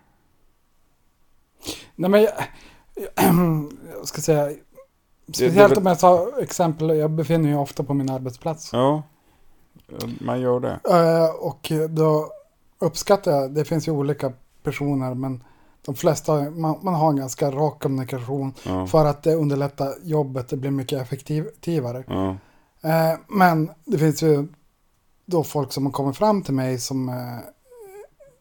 Nej men jag, jag ska säga, Speciellt om jag tar exempel, jag befinner mig ofta på min arbetsplats.
Ja, man gör det.
Eh, och då uppskattar jag, det finns ju olika personer, men de flesta, man, man har en ganska rak kommunikation
Ja.
för att det underlättar jobbet, det blir mycket effektivare.
Ja.
Eh, men det finns ju då folk som har kommit fram till mig som eh,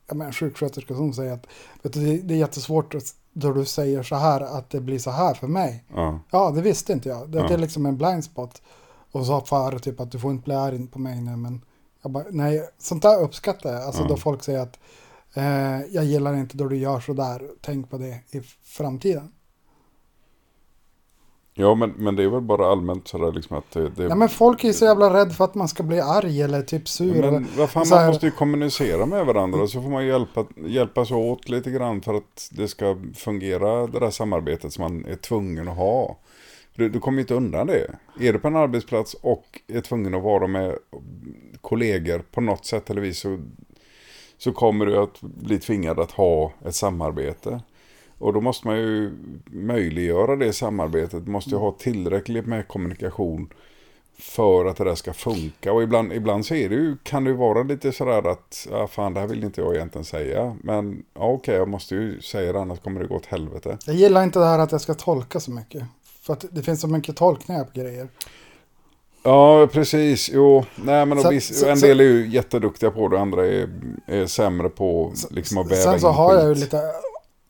ja, men, sjuksköterska som säger att vet du, det, är jättesvårt då du säger så här att det blir så här för mig.
Ja.
Ja, det visste inte jag. Det,
Ja.
det är liksom en blind spot. Och sa förut typ att du får inte bli arg på mig nu, men jag bara, nej, sånt där uppskattar jag. Alltså
Ja.
då folk säger att eh, jag gillar inte då du gör så där, tänk på det i framtiden.
Ja, men, men det är väl bara allmänt sådär liksom att det... det
Ja, men folk är så jävla rädd för att man ska bli arg eller typ sur.
men
eller,
vad fan, man måste ju kommunicera med varandra så får man hjälpa, hjälpas åt lite grann för att det ska fungera det där samarbetet som man är tvungen att ha. Du, du kommer ju inte undan det. Är du på en arbetsplats och är tvungen att vara med kollegor på något sätt eller vis så, så kommer du att bli tvingad att ha ett samarbete. Och då måste man ju möjliggöra det samarbetet. Du måste ju ha tillräckligt med kommunikation för att det där ska funka. Och ibland, ibland så är det ju, kan det ju vara lite sådär att, ja fan det här vill inte jag egentligen säga. Men ja, okej, jag måste ju säga det annars kommer det gå åt helvete.
Jag gillar inte det här att jag ska tolka så mycket. För att det finns så mycket tolkningar på grejer.
Ja, precis. Jo, nej men
Så-
och viss,
så-
en del är ju jätteduktiga på det, andra är, är sämre på liksom att väva
Sen så
in
har jag ju lite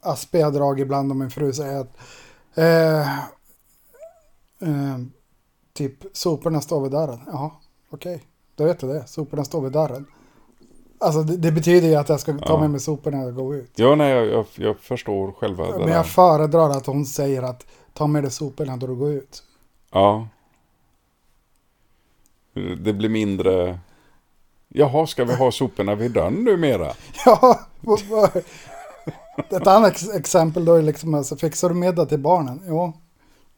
aspiga drag ibland om min fru säger att eh, eh, typ soporna står vid dörren. Jaha, okej. Då vet du det. Soporna står vid dörren. Alltså det, det betyder ju att jag ska ta
Ja.
med mig soporna när jag går ut.
Ja, nej, jag, jag, jag förstår själva
Men jag föredrar att hon säger att ta med dig soporna då du går ut.
Ja. Det blir mindre... Jaha, ska vi ha soporna vid dörren numera?
Ja, ett annat ex- exempel då är liksom alltså, fixar du middag till barnen? Jo,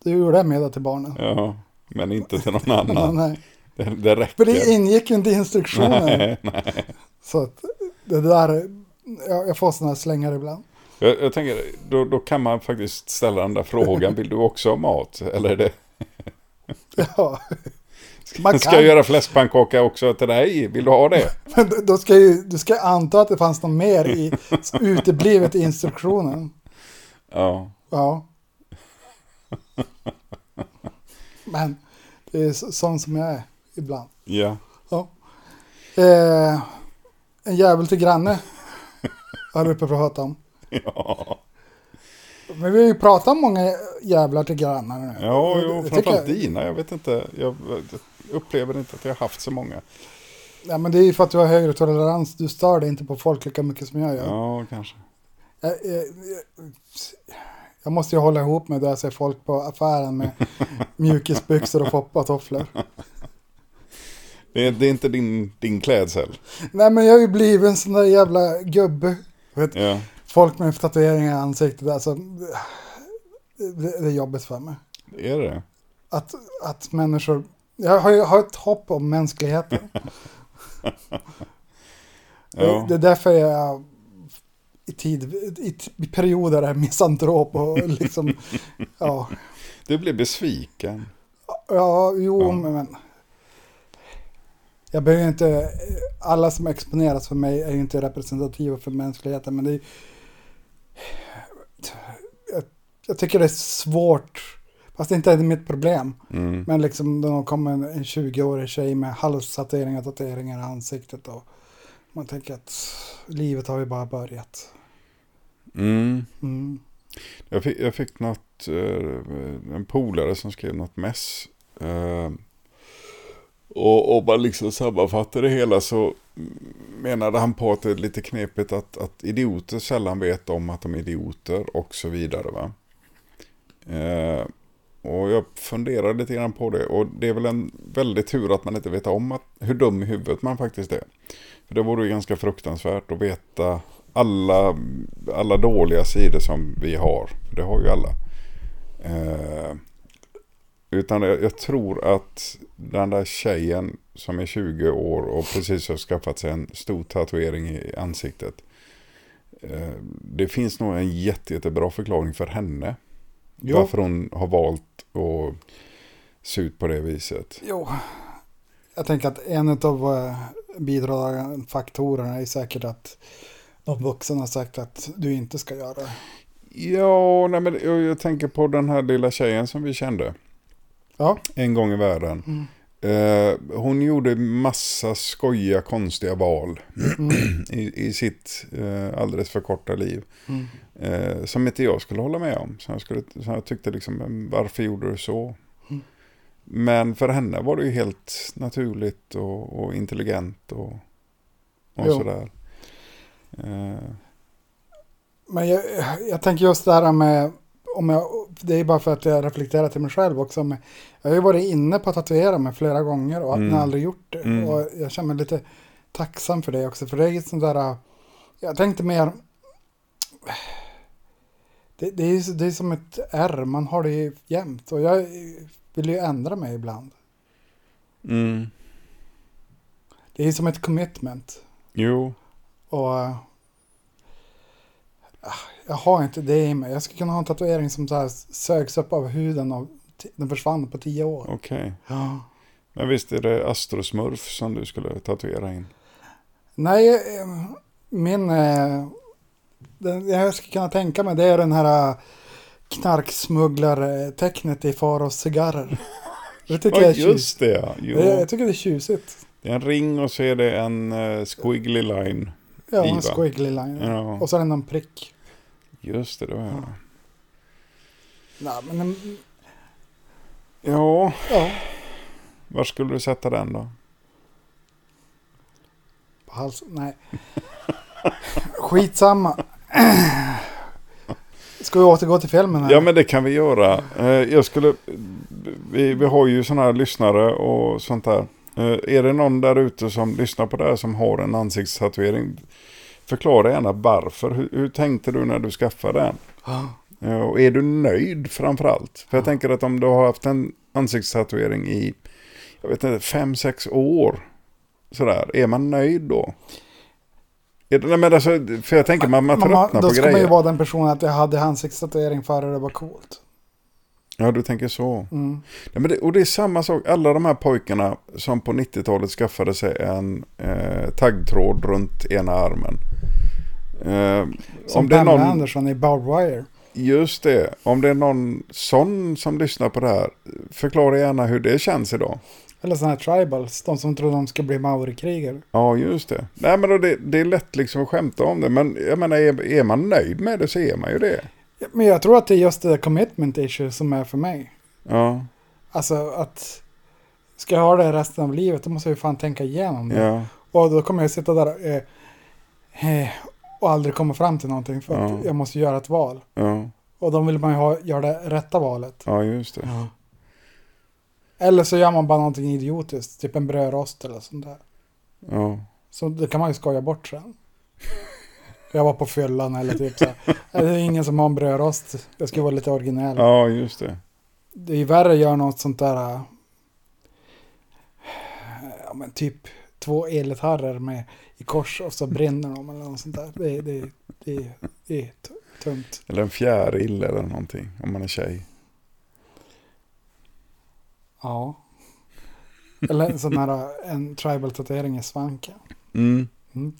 du gjorde middag till barnen.
Ja, men inte till någon annan.
nej.
Det, det räcker.
För det ingick ju inte i instruktionen.
Nej, nej.
Så att det där, jag, jag får sådana slängar ibland.
Jag, jag tänker, då, då kan man faktiskt ställa den där frågan. Vill du också ha mat? Eller är det...
Ja. Man
Ska jag göra fläskpannkaka också till dig? Vill du ha det?
men då- ska ju, du ska anta att det fanns något mer i uteblivet i instruktionen.
Ja.
Ja. Men det är så, sån som jag är ibland.
Ja.
Ja. Eh, en jävel till granne har du uppe att prata om.
Ja,
Men vi har ju pratat om många jävlar till grannar nu.
ja jo,
Jag
framförallt dina. Jag vet inte. Jag upplever inte att jag har haft så många.
Ja, men det är ju för att du har högre tolerans. Du stör dig inte på folk lika mycket som jag gör.
Ja, kanske.
Jag, jag, jag, jag måste ju hålla ihop med det jag ser folk på affären med mjukisbyxor och foppatofflor.
Det är, det är inte din, din klädsel.
Nej men jag har ju blivit en sån där jävla gubbe. Vet,
Ja.
Folk med tatueringar i ansiktet, alltså. Det, det är jobbigt för mig.
Är det?
Att, att människor, jag har ju har ett hopp om mänskligheten. Det, det är därför jag i, tid, i, i perioder är misantrop och liksom, ja.
Du blir besviken.
Ja, jo,
Ja.
men... Jag behöver inte... Alla som exponeras för mig är inte representativa för mänskligheten, men det är... Jag, jag tycker det är svårt, fast det inte är mitt problem.
Mm.
Men liksom då kommer en, en 20-årig tjej med halstatueringar, tatueringar i ansiktet och man tänker att livet har ju bara börjat.
Mm.
Mm.
Jag, fick, jag fick något, eh, en polare som skrev något mess. Eh, och om man liksom sammanfattar det hela så menade han på att det är lite knepigt att, att idioter sällan vet om att de är idioter och så vidare. Va? Eh, och jag funderar lite grann på det. Och det är väl en väldig tur att man inte vet om att, hur dum i huvudet man faktiskt är. För det vore ju ganska fruktansvärt att veta alla, alla dåliga sidor som vi har. Det har ju alla. Eh, utan jag, jag tror att den där tjejen som är 20 år och precis har skaffat sig en stor tatuering i ansiktet. Eh, det finns nog en jätte, jättebra förklaring för henne.
Jo.
Varför hon har valt att se ut på det viset.
Jo, jag tänker att en av eh, bidragande faktorerna är säkert att de vuxna har sagt att du inte ska göra det.
Ja, nej, men jag, jag tänker på den här lilla tjejen som vi kände.
Ja,
En gång i världen. Eh, hon gjorde massa skojiga, konstiga val i, i sitt eh, alldeles för korta liv. Eh, som inte jag skulle hålla med om. Så jag, skulle, så jag tyckte liksom, varför gjorde du så? Men för henne var det ju helt naturligt och, och intelligent och, och
Jo.
sådär. Eh,
men jag, jag tänker just det här med, om jag, det är bara för att jag reflekterar till mig själv också. Men jag har ju varit inne på att tatuera mig flera gånger och
Mm.
aldrig gjort det.
Mm.
Och jag känner mig lite tacksam för det också. För det är ju sånt där, jag tänkte mer, det, det, är, det är som ett R, man har det ju jämt. Och jag vill ju ändra mig ibland.
mm,
Det är som ett commitment.
jo,
Och äh, jag har inte det i mig. Jag skulle kunna ha en tatuering som så här sögs upp av huden och den försvann på tio år.
okej.
Ja.
Men visst är det Astrosmurf som du skulle tatuera in?
Nej, eh, min... eh, Den, jag skulle kunna tänka mig det är den här knarksmugglartecknet i Faros cigarrer. Det tycker jag
Ja,
är tjusigt.
just det. Ja. Jo.
Det, jag tycker det är tjusigt.
Det är en ring och så är det en uh, squiggly line.
Ja, en squiggly line.
Ja.
Och så är det någon prick.
Just det, det var jag.
Nej, men en,
Ja,
ja,
var skulle du sätta den då?
på halsen. Nej. Skitsamma. Ska vi återgå till filmen här?
Ja, men det kan vi göra. Eh, jag skulle... Vi, vi har ju sådana här lyssnare och sånt där. Eh, är det någon där ute som lyssnar på det här som har en ansiktstatuering? Förklara gärna varför. Hur, hur tänkte du när du skaffade den?
Ja.
Eh, Och är du nöjd framförallt? För jag tänker att om du har haft en ansiktstatuering i, jag vet inte, fem, sex år. Sådär, är man nöjd då? Nej men alltså, för jag tänker man, man
Men man,
tröttnar
då
på
ska man ju
grejer.
vara den personen att jag hade ansiktstatuering före det var coolt.
Ja, du tänker så.
Mm.
Nej, men det, och det är samma sak, alla de här pojkarna som på 90-talet skaffade sig en eh, taggtråd runt ena armen. Eh,
Som
om det är
Pamela
någon,
Anderson i Barbed Wire.
Just det, om det är någon sån som lyssnar på det här, förklara gärna hur det känns idag.
Eller sådana här tribals, de som trodde de skulle bli maorikrigare.
Ja, just det. Nej, men då det, det är lätt liksom att skämta om det, men jag menar, är, är man nöjd med det så är man ju det.
Ja, Men jag tror att det är just det commitment issue som är för mig.
Ja,
Alltså att ska jag ha det resten av livet då måste jag ju fan tänka igenom det.
ja,
Och då kommer jag sitta där eh, eh, och aldrig komma fram till någonting för att
Ja.
jag måste göra ett val.
ja,
Och då vill man ju ha, göra det rätta valet.
ja, just det.
Eller så gör man bara någonting idiotiskt, typ en brödrost eller sånt där.
Ja,
Så det kan man ju skoja bort sen. Jag var på fyllan eller typ så här. Det är ingen som har en brödrost. Jag ska vara lite originell.
ja, just det.
Det är ju värre att göra något sånt där. äh, Ja men typ två elgitarrer med i kors och så brinner de eller något sånt där. Det, det, det, det är tungt.
Eller en fjäril eller någonting, om man är tjej.
Ja. Eller en sån här äh, en tribal tatuering i svanken.
Mm.
Mm.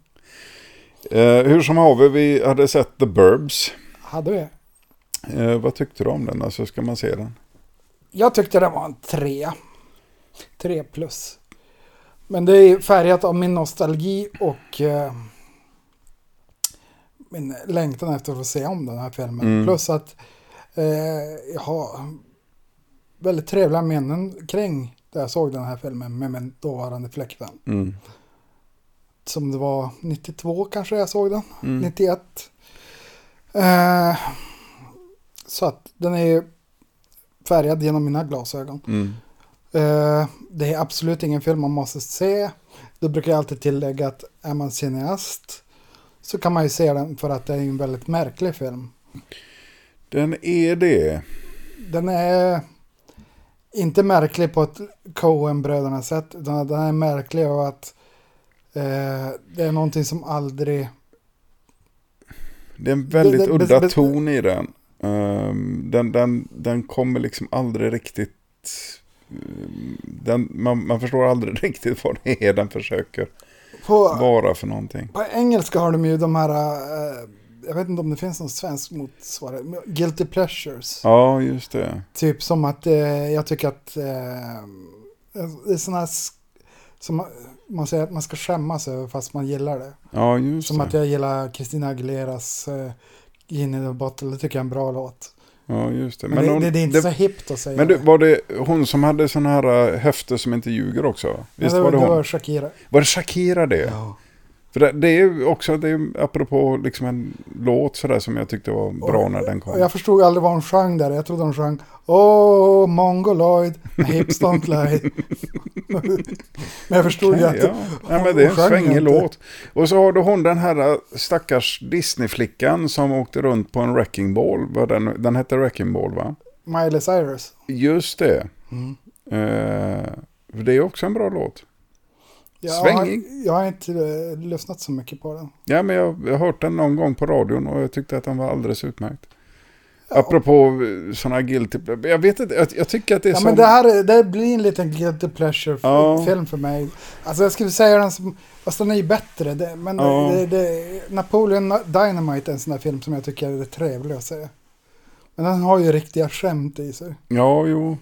Eh, hur som haver, vi hade sett The Burbs.
Hade vi?
Eh, vad tyckte du om den? Alltså, ska man se den?
Jag tyckte det var en trea. Tre plus. Men det är färgat av min nostalgi och eh, min längtan efter att få se om den här filmen.
Mm.
Plus att eh, jag har väldigt trevliga minnen kring där jag såg den här filmen med min dåvarande fläkten.
Mm.
Som det var 92 kanske jag såg den.
Mm.
91. Eh, så att den är färgad genom mina glasögon.
Mm.
Eh, det är absolut ingen film man måste se. Då brukar jag alltid tillägga att är man cineast så kan man ju se den för att det är en väldigt märklig film.
Den är det.
Den är inte märklig på ett Coen-bröderna sätt den är märklig av att det är någonting som aldrig...
Det är en väldigt
Det-
udda
det-
ton i den. Ehm, den, den, den kommer liksom aldrig riktigt... Den, man, man förstår aldrig riktigt vad det är den försöker
På,
vara för någonting.
på engelska har de ju de här, eh, jag vet inte om det finns någon svensk motsvarighet, guilty pleasures.
Ja, just det.
Typ som att eh, jag tycker att eh, det är sådana här som man- säger att man ska skämmas över fast man gillar det.
Ja, just
Som
det.
att jag gillar Christina Aguileras eh, In in the bottle, det tycker jag är en bra låt.
Ja, just det.
Men, det,
hon-
det, det är inte
det-
så hippt att säga
Men du,
det.
var det hon som hade sådana här äh, höfter som inte ljuger också?
Ja,
Visst
det,
var det hon?
var Shakira.
Var det Shakira det?
Ja.
För det, det är ju också, det är ju apropå liksom en låt sådär som jag tyckte var bra när den kom.
Och jag förstod aldrig vad hon sjöng där. Jag trodde hon sjöng Åh, mongoloid, hips don't lie. men jag förstod ju
Ja,
att
ja. Nej, men det är en
hon
svängig låt. Och så har du hon den här äh, stackars Disney-flickan som åkte runt på en wrecking ball. Den, den hette wrecking ball va?
Miley Cyrus.
Just det.
Mm.
För det är också en bra låt.
Jag
Svängig.
Jag har inte eh, lyssnat så mycket på den.
Ja, men jag, jag har hört den någon gång på radion och jag tyckte att den var alldeles utmärkt. Apropå sådana guilty... Jag vet inte, jag, jag tycker att det är
Ja,
som...
men det här är- det blir en liten guilty pleasure
Ja.
film för mig. Alltså jag skulle säga den som, fast den är ju bättre. Det, men
Ja.
det, det, Napoleon Dynamite är en sån där film som jag tycker är trevlig att se. Men den har ju riktiga skämt i sig.
Ja, jo.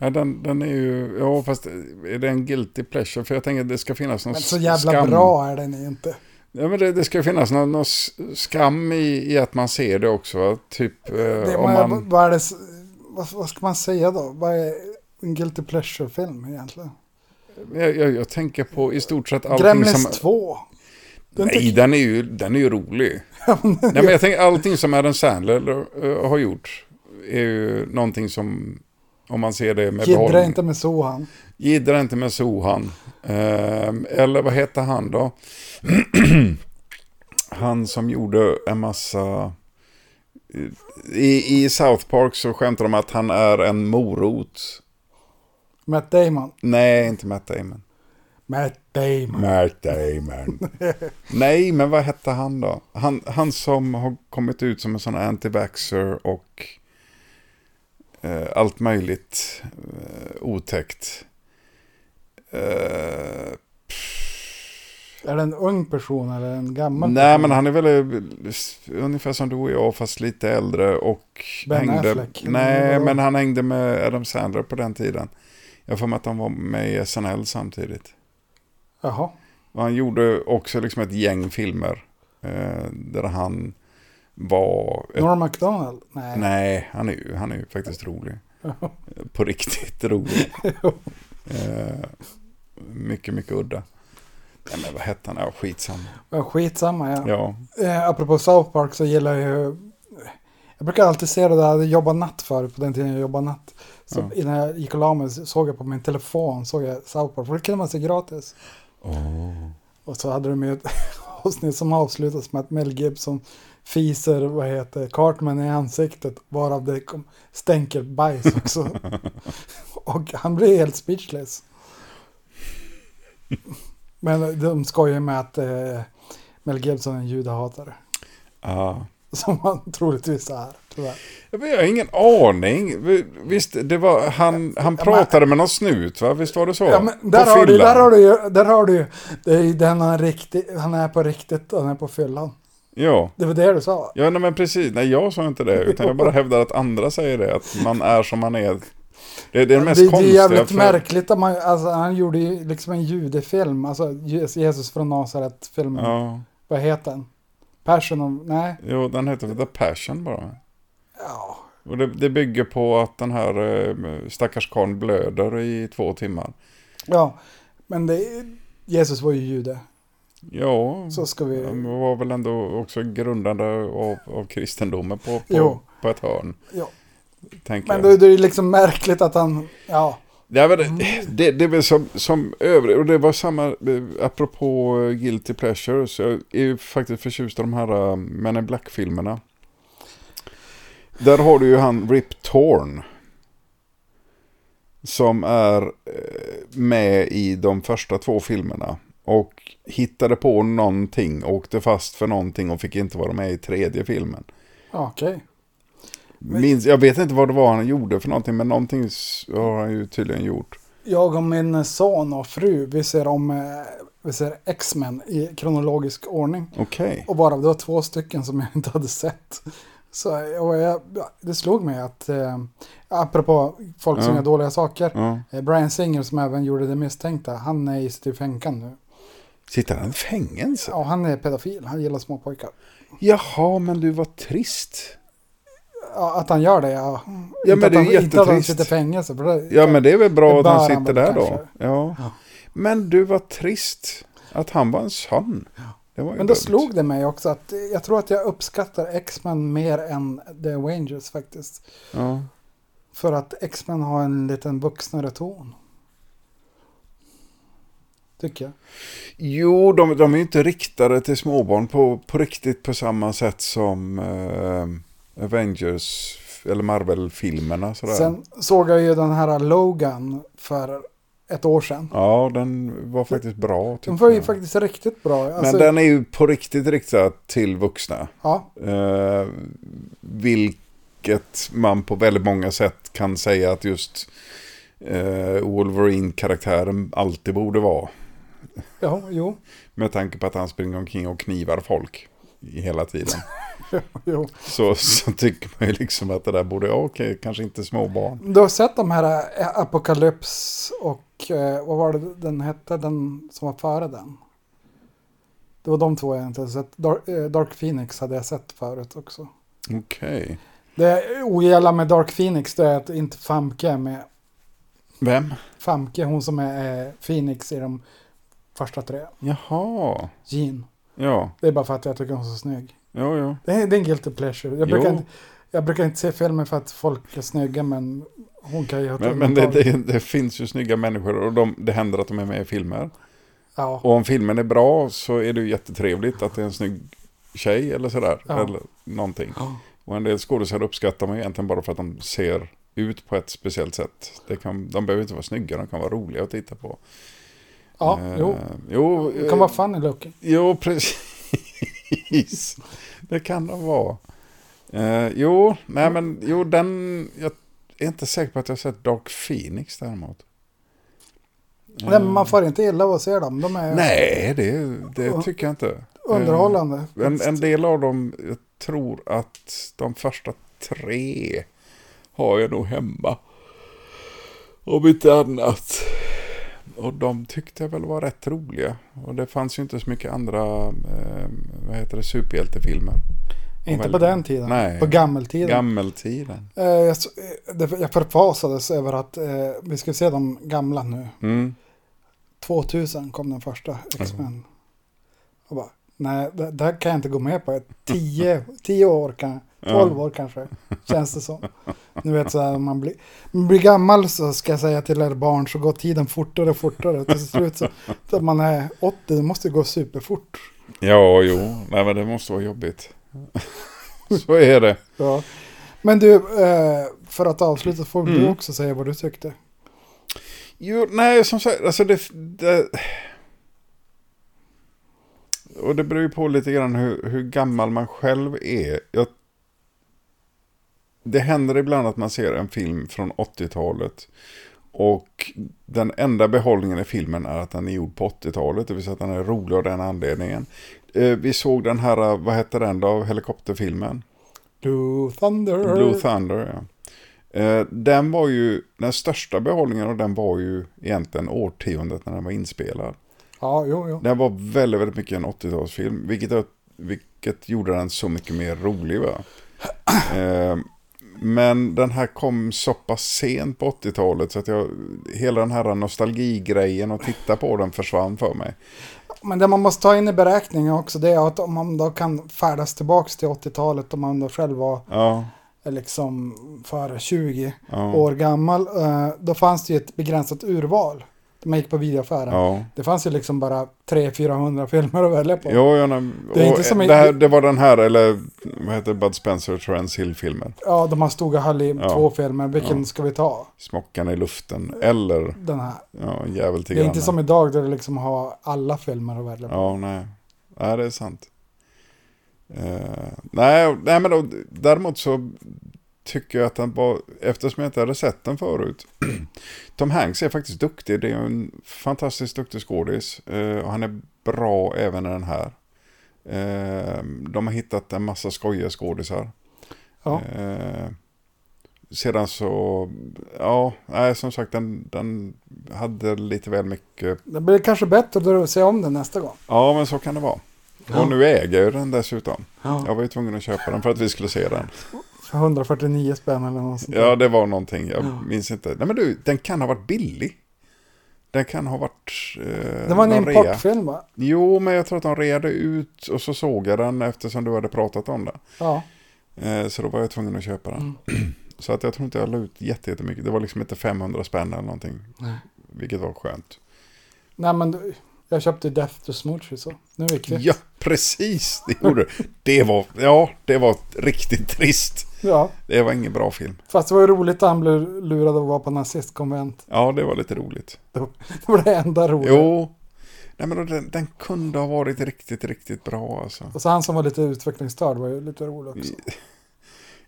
Ja, den, den är ju... Ja, fast är det en guilty pleasure? För jag tänker att det ska finnas någon
Men så jävla
skam.
bra är den inte.
Ja, men det, det ska finnas någon, någon skam i, i att man ser det också. va? Typ eh,
Det,
om
man,
man...
vad, det, vad, vad ska man säga då? Vad är en guilty pleasure-film egentligen?
Jag, jag, jag tänker på i stort sett allting
Gremlins
som...
2. Den
Nej, den är ju, den är ju rolig. Nej, men jag tänker allting som Adam Sandler eh, har gjort är ju någonting som, om man ser det med
Jiddra
behållning.
inte med Sohan.
Jiddra inte med Sohan. Ehm, eller vad heter han då? han som gjorde en massa... I, I South Park så skämtar de att han är en morot.
Matt Damon.
Nej, inte Matt Damon.
Matt Damon.
Matt Damon. Nej, men vad hette han då? Han, han som har kommit ut som en sån anti-vaxxer och eh, allt möjligt eh, otäckt. Eh,
Är det en ung person eller en gammal
nej,
person?
men han är väl eh, ungefär som du och jag, fast lite äldre och
Ben
hängde...
Affleck.
Nej,
Vadå?
men han hängde med Adam Sandler på den tiden. Jag får med att han var med i SNL samtidigt.
Jaha.
Och han gjorde också liksom ett gäng filmer. Eh, där han var...
Norm MacDonald? Nej.
nej, han är, ju, han är ju faktiskt rolig. På riktigt rolig. eh, mycket, mycket udda. Nej, men vad hette han? Ja, skitsamma.
Ja, Skitsamma ja.
Ja,
Eh, apropå South Park så gillar jag ju... Jag brukar alltid se det där, jag jobbat natt förut på den tiden jag jobbade natt. Så
Ja.
innan jag gick och la mig så såg jag på min telefon, såg jag South Park, för det kunde man se gratis. Och så hade de ju ett avsnitt som avslutas med att Mel Gibson fiser, vad heter Cartman i ansiktet, varav det kom, stänker bajs också. och han blir helt speechless. Men de skojar med att eh, Mel Gibson är en judehatare.
ja.
Som han troligtvis är, tyvärr.
Jag har ingen aning. Visst, det var, han, han pratade med någon snut, va? Visst var det så?
Ja, men
På
där, har du,
fyllan.
där har du ju, där har du ju, det är den han är riktigt, han är på riktigt och han är på fyllan.
Ja.
Det var det du sa.
Ja, nej, men precis. Nej, jag sa inte det. Utan jag bara hävdar att andra säger det. Att man är som man är. Det, är det mest
det, det är
konstiga.
jävligt
för-
märkligt att man, alltså han gjorde ju liksom en judefilm, alltså Jesus från Nasaret-filmen.
Ja,
Vad heter den? Passion of, nej.
jo, den heter The Passion bara.
Ja.
Och det, det bygger på att den här eh, stackars karln blöder i två timmar.
Ja, men det, Jesus var ju jude.
Ja,
Så ska vi...
han var väl ändå också grundande av, av kristendomen på,
Jo.
på, på ett hörn.
Ja.
Tänker
Men då, är det liksom märkligt att han, ja.
Ja, men det, det, det är väl som, som övrig, och det var samma, eh, apropå eh, Guilty Pleasures, jag är ju faktiskt förtjust av de här uh, Men in Black-filmerna. Där har du ju han Rip Torn. Som är eh, med i de första två filmerna. Och hittade på någonting, åkte fast för någonting och fick inte vara med i tredje filmen.
Okej.
Minns, jag vet inte vad det var han gjorde för någonting, men någonting har han ju tydligen gjort.
Jag och min son och fru, vi ser om eh, vi ser X-Men i kronologisk ordning.
Okej.
Och bara det var två stycken som jag inte hade sett. Så och jag, det slog mig att, eh, apropå folk som
Ja.
gör dåliga saker,
Ja.
eh, Brian Singer som även gjorde Det misstänkta, han är i sitt fänkan nu.
Sitter han i fängelse?
Ja, han är pedofil, han gillar små pojkar.
Jaha, men du var trist.
Ja, att han gör det, ja.
Ja,
inte
men det är
han, Inte att han
jättetrist.
sitter i fängelse. Det,
Ja, men det är väl bra att han sitter där då. Ja.
Ja.
Men du var trist att han var en son. Ju
Men då
dumt.
slog det mig också att jag tror att jag uppskattar X-Men mer än The Avengers faktiskt.
Ja.
För att X-Men har en liten vuxnare ton. Tycker jag.
Jo, de, de är inte riktade till småbarn på, på riktigt på samma sätt som eh, Avengers eller Marvel-filmerna.
Sen såg jag ju den här Logan för ett år sedan.
Ja, den var faktiskt bra.
Den var ju
jag.
faktiskt riktigt bra.
Men
Alltså,
den är ju på riktigt riktad till vuxna.
ja,
Eh, vilket man på väldigt många sätt kan säga att just eh, Wolverine-karaktären alltid borde vara.
Ja, jo,
Med tanke på att han springer omkring och knivar folk i hela tiden.
jo.
så, så tycker man ju liksom att det där borde, okej, kanske inte små barn.
Du har sett de här eh, Apocalypse och eh, vad var det den hette, den som var före den? Det var de två jag inte sett. Dark, eh, Dark Phoenix hade jag sett förut också.
Okej.
Det ogilla med Dark Phoenix det är att inte Famke är med.
Vem?
Famke, hon som är eh, Phoenix i de första tre.
Jaha.
Jean.
Ja,
Det är bara för att jag tycker hon är så snygg.
ja, ja.
Det är, det är en guilty pleasure. Jag brukar,
Jo.
inte, jag brukar inte se filmer för att folk är snygga men hon kan ju ha
Men, men det, det, det finns ju snygga människor och de, det händer att de är med i filmer.
Ja.
Och om filmen är bra så är det ju jättetrevligt att det är en snygg tjej eller sådär.
Ja.
Eller någonting.
Ja.
Och en del skådespelare uppskattar man ju egentligen bara för att de ser ut på ett speciellt sätt. Det kan, de behöver inte vara snygga, de kan vara roliga att titta på.
Ja,
Eh,
jo.
Jo,
Det
eh,
kan vara funny looking.
jo, precis. det kan de vara. Eh, jo, nej men jo, den... Jag är inte säker på att jag sett Dark Phoenix däremot.
Nej, men man får inte illa av att se dem. De är
Nej, det, det tycker jag inte.
underhållande.
Eh, En, en del av dem, jag tror att de första tre har jag nog hemma. Om inte annat. Och de tyckte jag väl var rätt roliga. Och det fanns ju inte så mycket andra, eh, vad heter det, superhjältefilmer.
inte
väl-
på den tiden.
Nej.
På gammeltiden.
Gammeltiden.
Eh, jag, eh, jag förfasades över att eh, vi skulle se de gamla nu.
Mm.
2000 kom den första X-Men. Och bara, nej, det, det här kan jag inte gå med på. 10, 10 år, kan, 12 år kanske, känns det som. Nu vet så här, man blir, man blir gammal så ska jag säga till er barn så går tiden fortare och fortare. Till slut så, så man är 80, det måste gå superfort.
Ja, jo. Nej, men det måste vara jobbigt. så är det.
Ja. Men du, eh, för att avsluta får du
Mm.
också säga vad du tyckte.
Jo, nej, som sagt, alltså det, det... Och det beror ju på lite grann hur, hur gammal man själv är. Jag, det händer ibland att man ser en film från 80-talet. Och den enda behållningen i filmen är att den är gjord på 80-talet. Det vill säga att den är rolig av den anledningen. Eh, vi såg den här, vad hette den då, helikopterfilmen?
Blue Thunder.
Blue Thunder, ja. Eh, den var ju, den största behållningen av den var ju egentligen årtiondet när den var inspelad.
Ja, jo, jo.
Den var väldigt, väldigt mycket en 80-talsfilm, vilket, vilket gjorde den så mycket mer rolig. Va? Eh, men den här kom så pass sent på 80-talet så att jag, hela den här nostalgigrejen och titta på den försvann för mig.
Men det man måste ta in i beräkningen också det är att om man då kan färdas tillbaka till 80-talet om man då själv var
Ja,
liksom före 20
ja,
år gammal. eh, Då fanns det ju ett begränsat urval. Man gick på videoaffären.
ja.
Det fanns ju liksom bara 300-400 filmer att välja på.
Jo, ja, nej,
Det är inte som
det, här, det var den här, eller vad heter Bud Spencer och Terence Hill-filmen.
Ja, de har höll i
Ja.
två filmer. Vilken
Ja.
ska vi ta?
Smockan i luften, eller
Den här.
ja, jävel till
Det är inte
grannen.
som idag där du liksom har alla filmer att välja på.
Ja, nej. Nej, det är sant. Eh, nej, nej, men då, däremot så tycker jag att han var, eftersom jag inte hade sett den förut. Tom Hanks är faktiskt duktig, det är en fantastiskt duktig skådis. Eh, och han är bra även i den här. Eh, de har hittat en massa skojiga skådisar.
Ja.
Eh, sedan så, ja, nej, som sagt den, den hade lite väl mycket.
Det blir kanske bättre att se om den nästa gång.
Ja, men så kan det vara. Och nu äger jag den dessutom.
Ja.
Jag var ju tvungen att köpa den för att vi skulle se den.
För 149 spänn eller något sånt.
Ja, det var någonting. Jag
Ja.
minns inte. Nej, men du, den kan ha varit billig. Den kan ha varit... Eh,
Det var en importfilm va?
Jo, men jag tror att de reade ut och så såg jag den eftersom du hade pratat om den.
Ja.
Eh, så då var jag tvungen att köpa den.
Mm.
Så att jag tror inte jag la ut jätte- jättemycket. Det var liksom inte 500 spänn eller någonting.
Nej.
Vilket var skönt.
Nej men du, jag köpte Death to Smoochie så. Nu är vi kvitt.
Ja, precis. Det gjorde du. Det var, ja, det var riktigt trist.
Ja.
Det var ingen bra film.
Fast det var ju roligt att han blev lurad att vara på nazistkonvent.
Ja, det var lite roligt.
Det var det enda roliga.
Jo. Nej, men den, den kunde ha varit riktigt, riktigt bra alltså.
Och så han som var lite utvecklingsstörd var ju lite rolig också.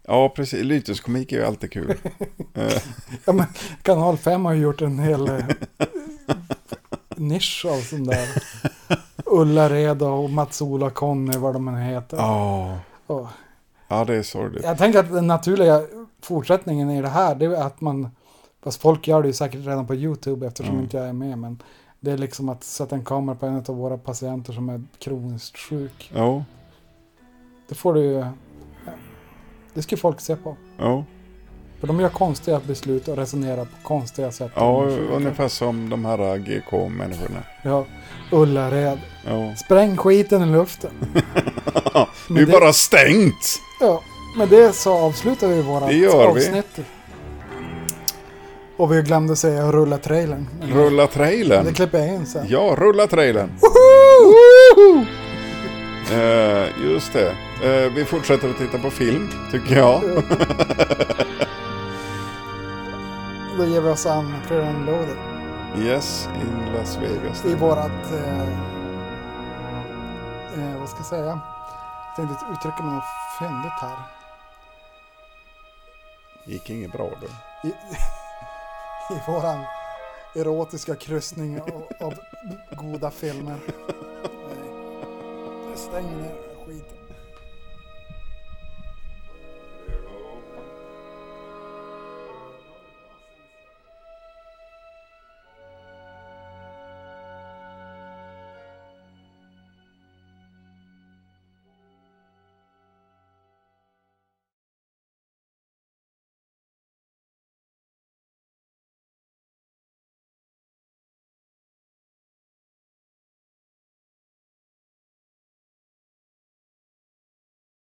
Ja, precis. Lyteskomik är ju alltid kul.
Ja, men Kanal 5 har ju gjort en hel eh, nisch av sån där. Ullared och Mats-Ola Conny, vad de än heter.
Ja,
Och
ja det är sorgligt.
jag tänker att den naturliga fortsättningen i det här, det är att man, fast folk gör det ju säkert redan på YouTube eftersom
Mm.
inte jag är med, men det är liksom att sätta en kamera på en av våra patienter som är kroniskt sjuk.
Ja,
Det får du ju, det ska folk se på.
ja.
För de gör konstiga beslut och resonerar på konstiga sätt.
Ja, ungefär som de här GK-människorna.
Ja, Ullared.
Ja.
Spräng skiten i luften.
Det är
Men det-
bara stängt!
Ja, med det så avslutar vi våra
Det gör vi.
avsnitt. Och vi glömde säga rulla trailern. Men
Rulla
Det
trailern.
klipper jag in sen.
Ja, rulla trailern. Woho! Eh, just det. Eh, vi fortsätter att titta på film, tycker jag.
Då ger vi oss an Loaded
Yes, in Las Vegas.
i vårat... Eh, vad ska jag säga? Tänkte uttrycka mig något fyndigt här.
Gick inget bra då.
I, i våran erotiska kryssning av, av goda filmer. Nej. Jag stänger ner.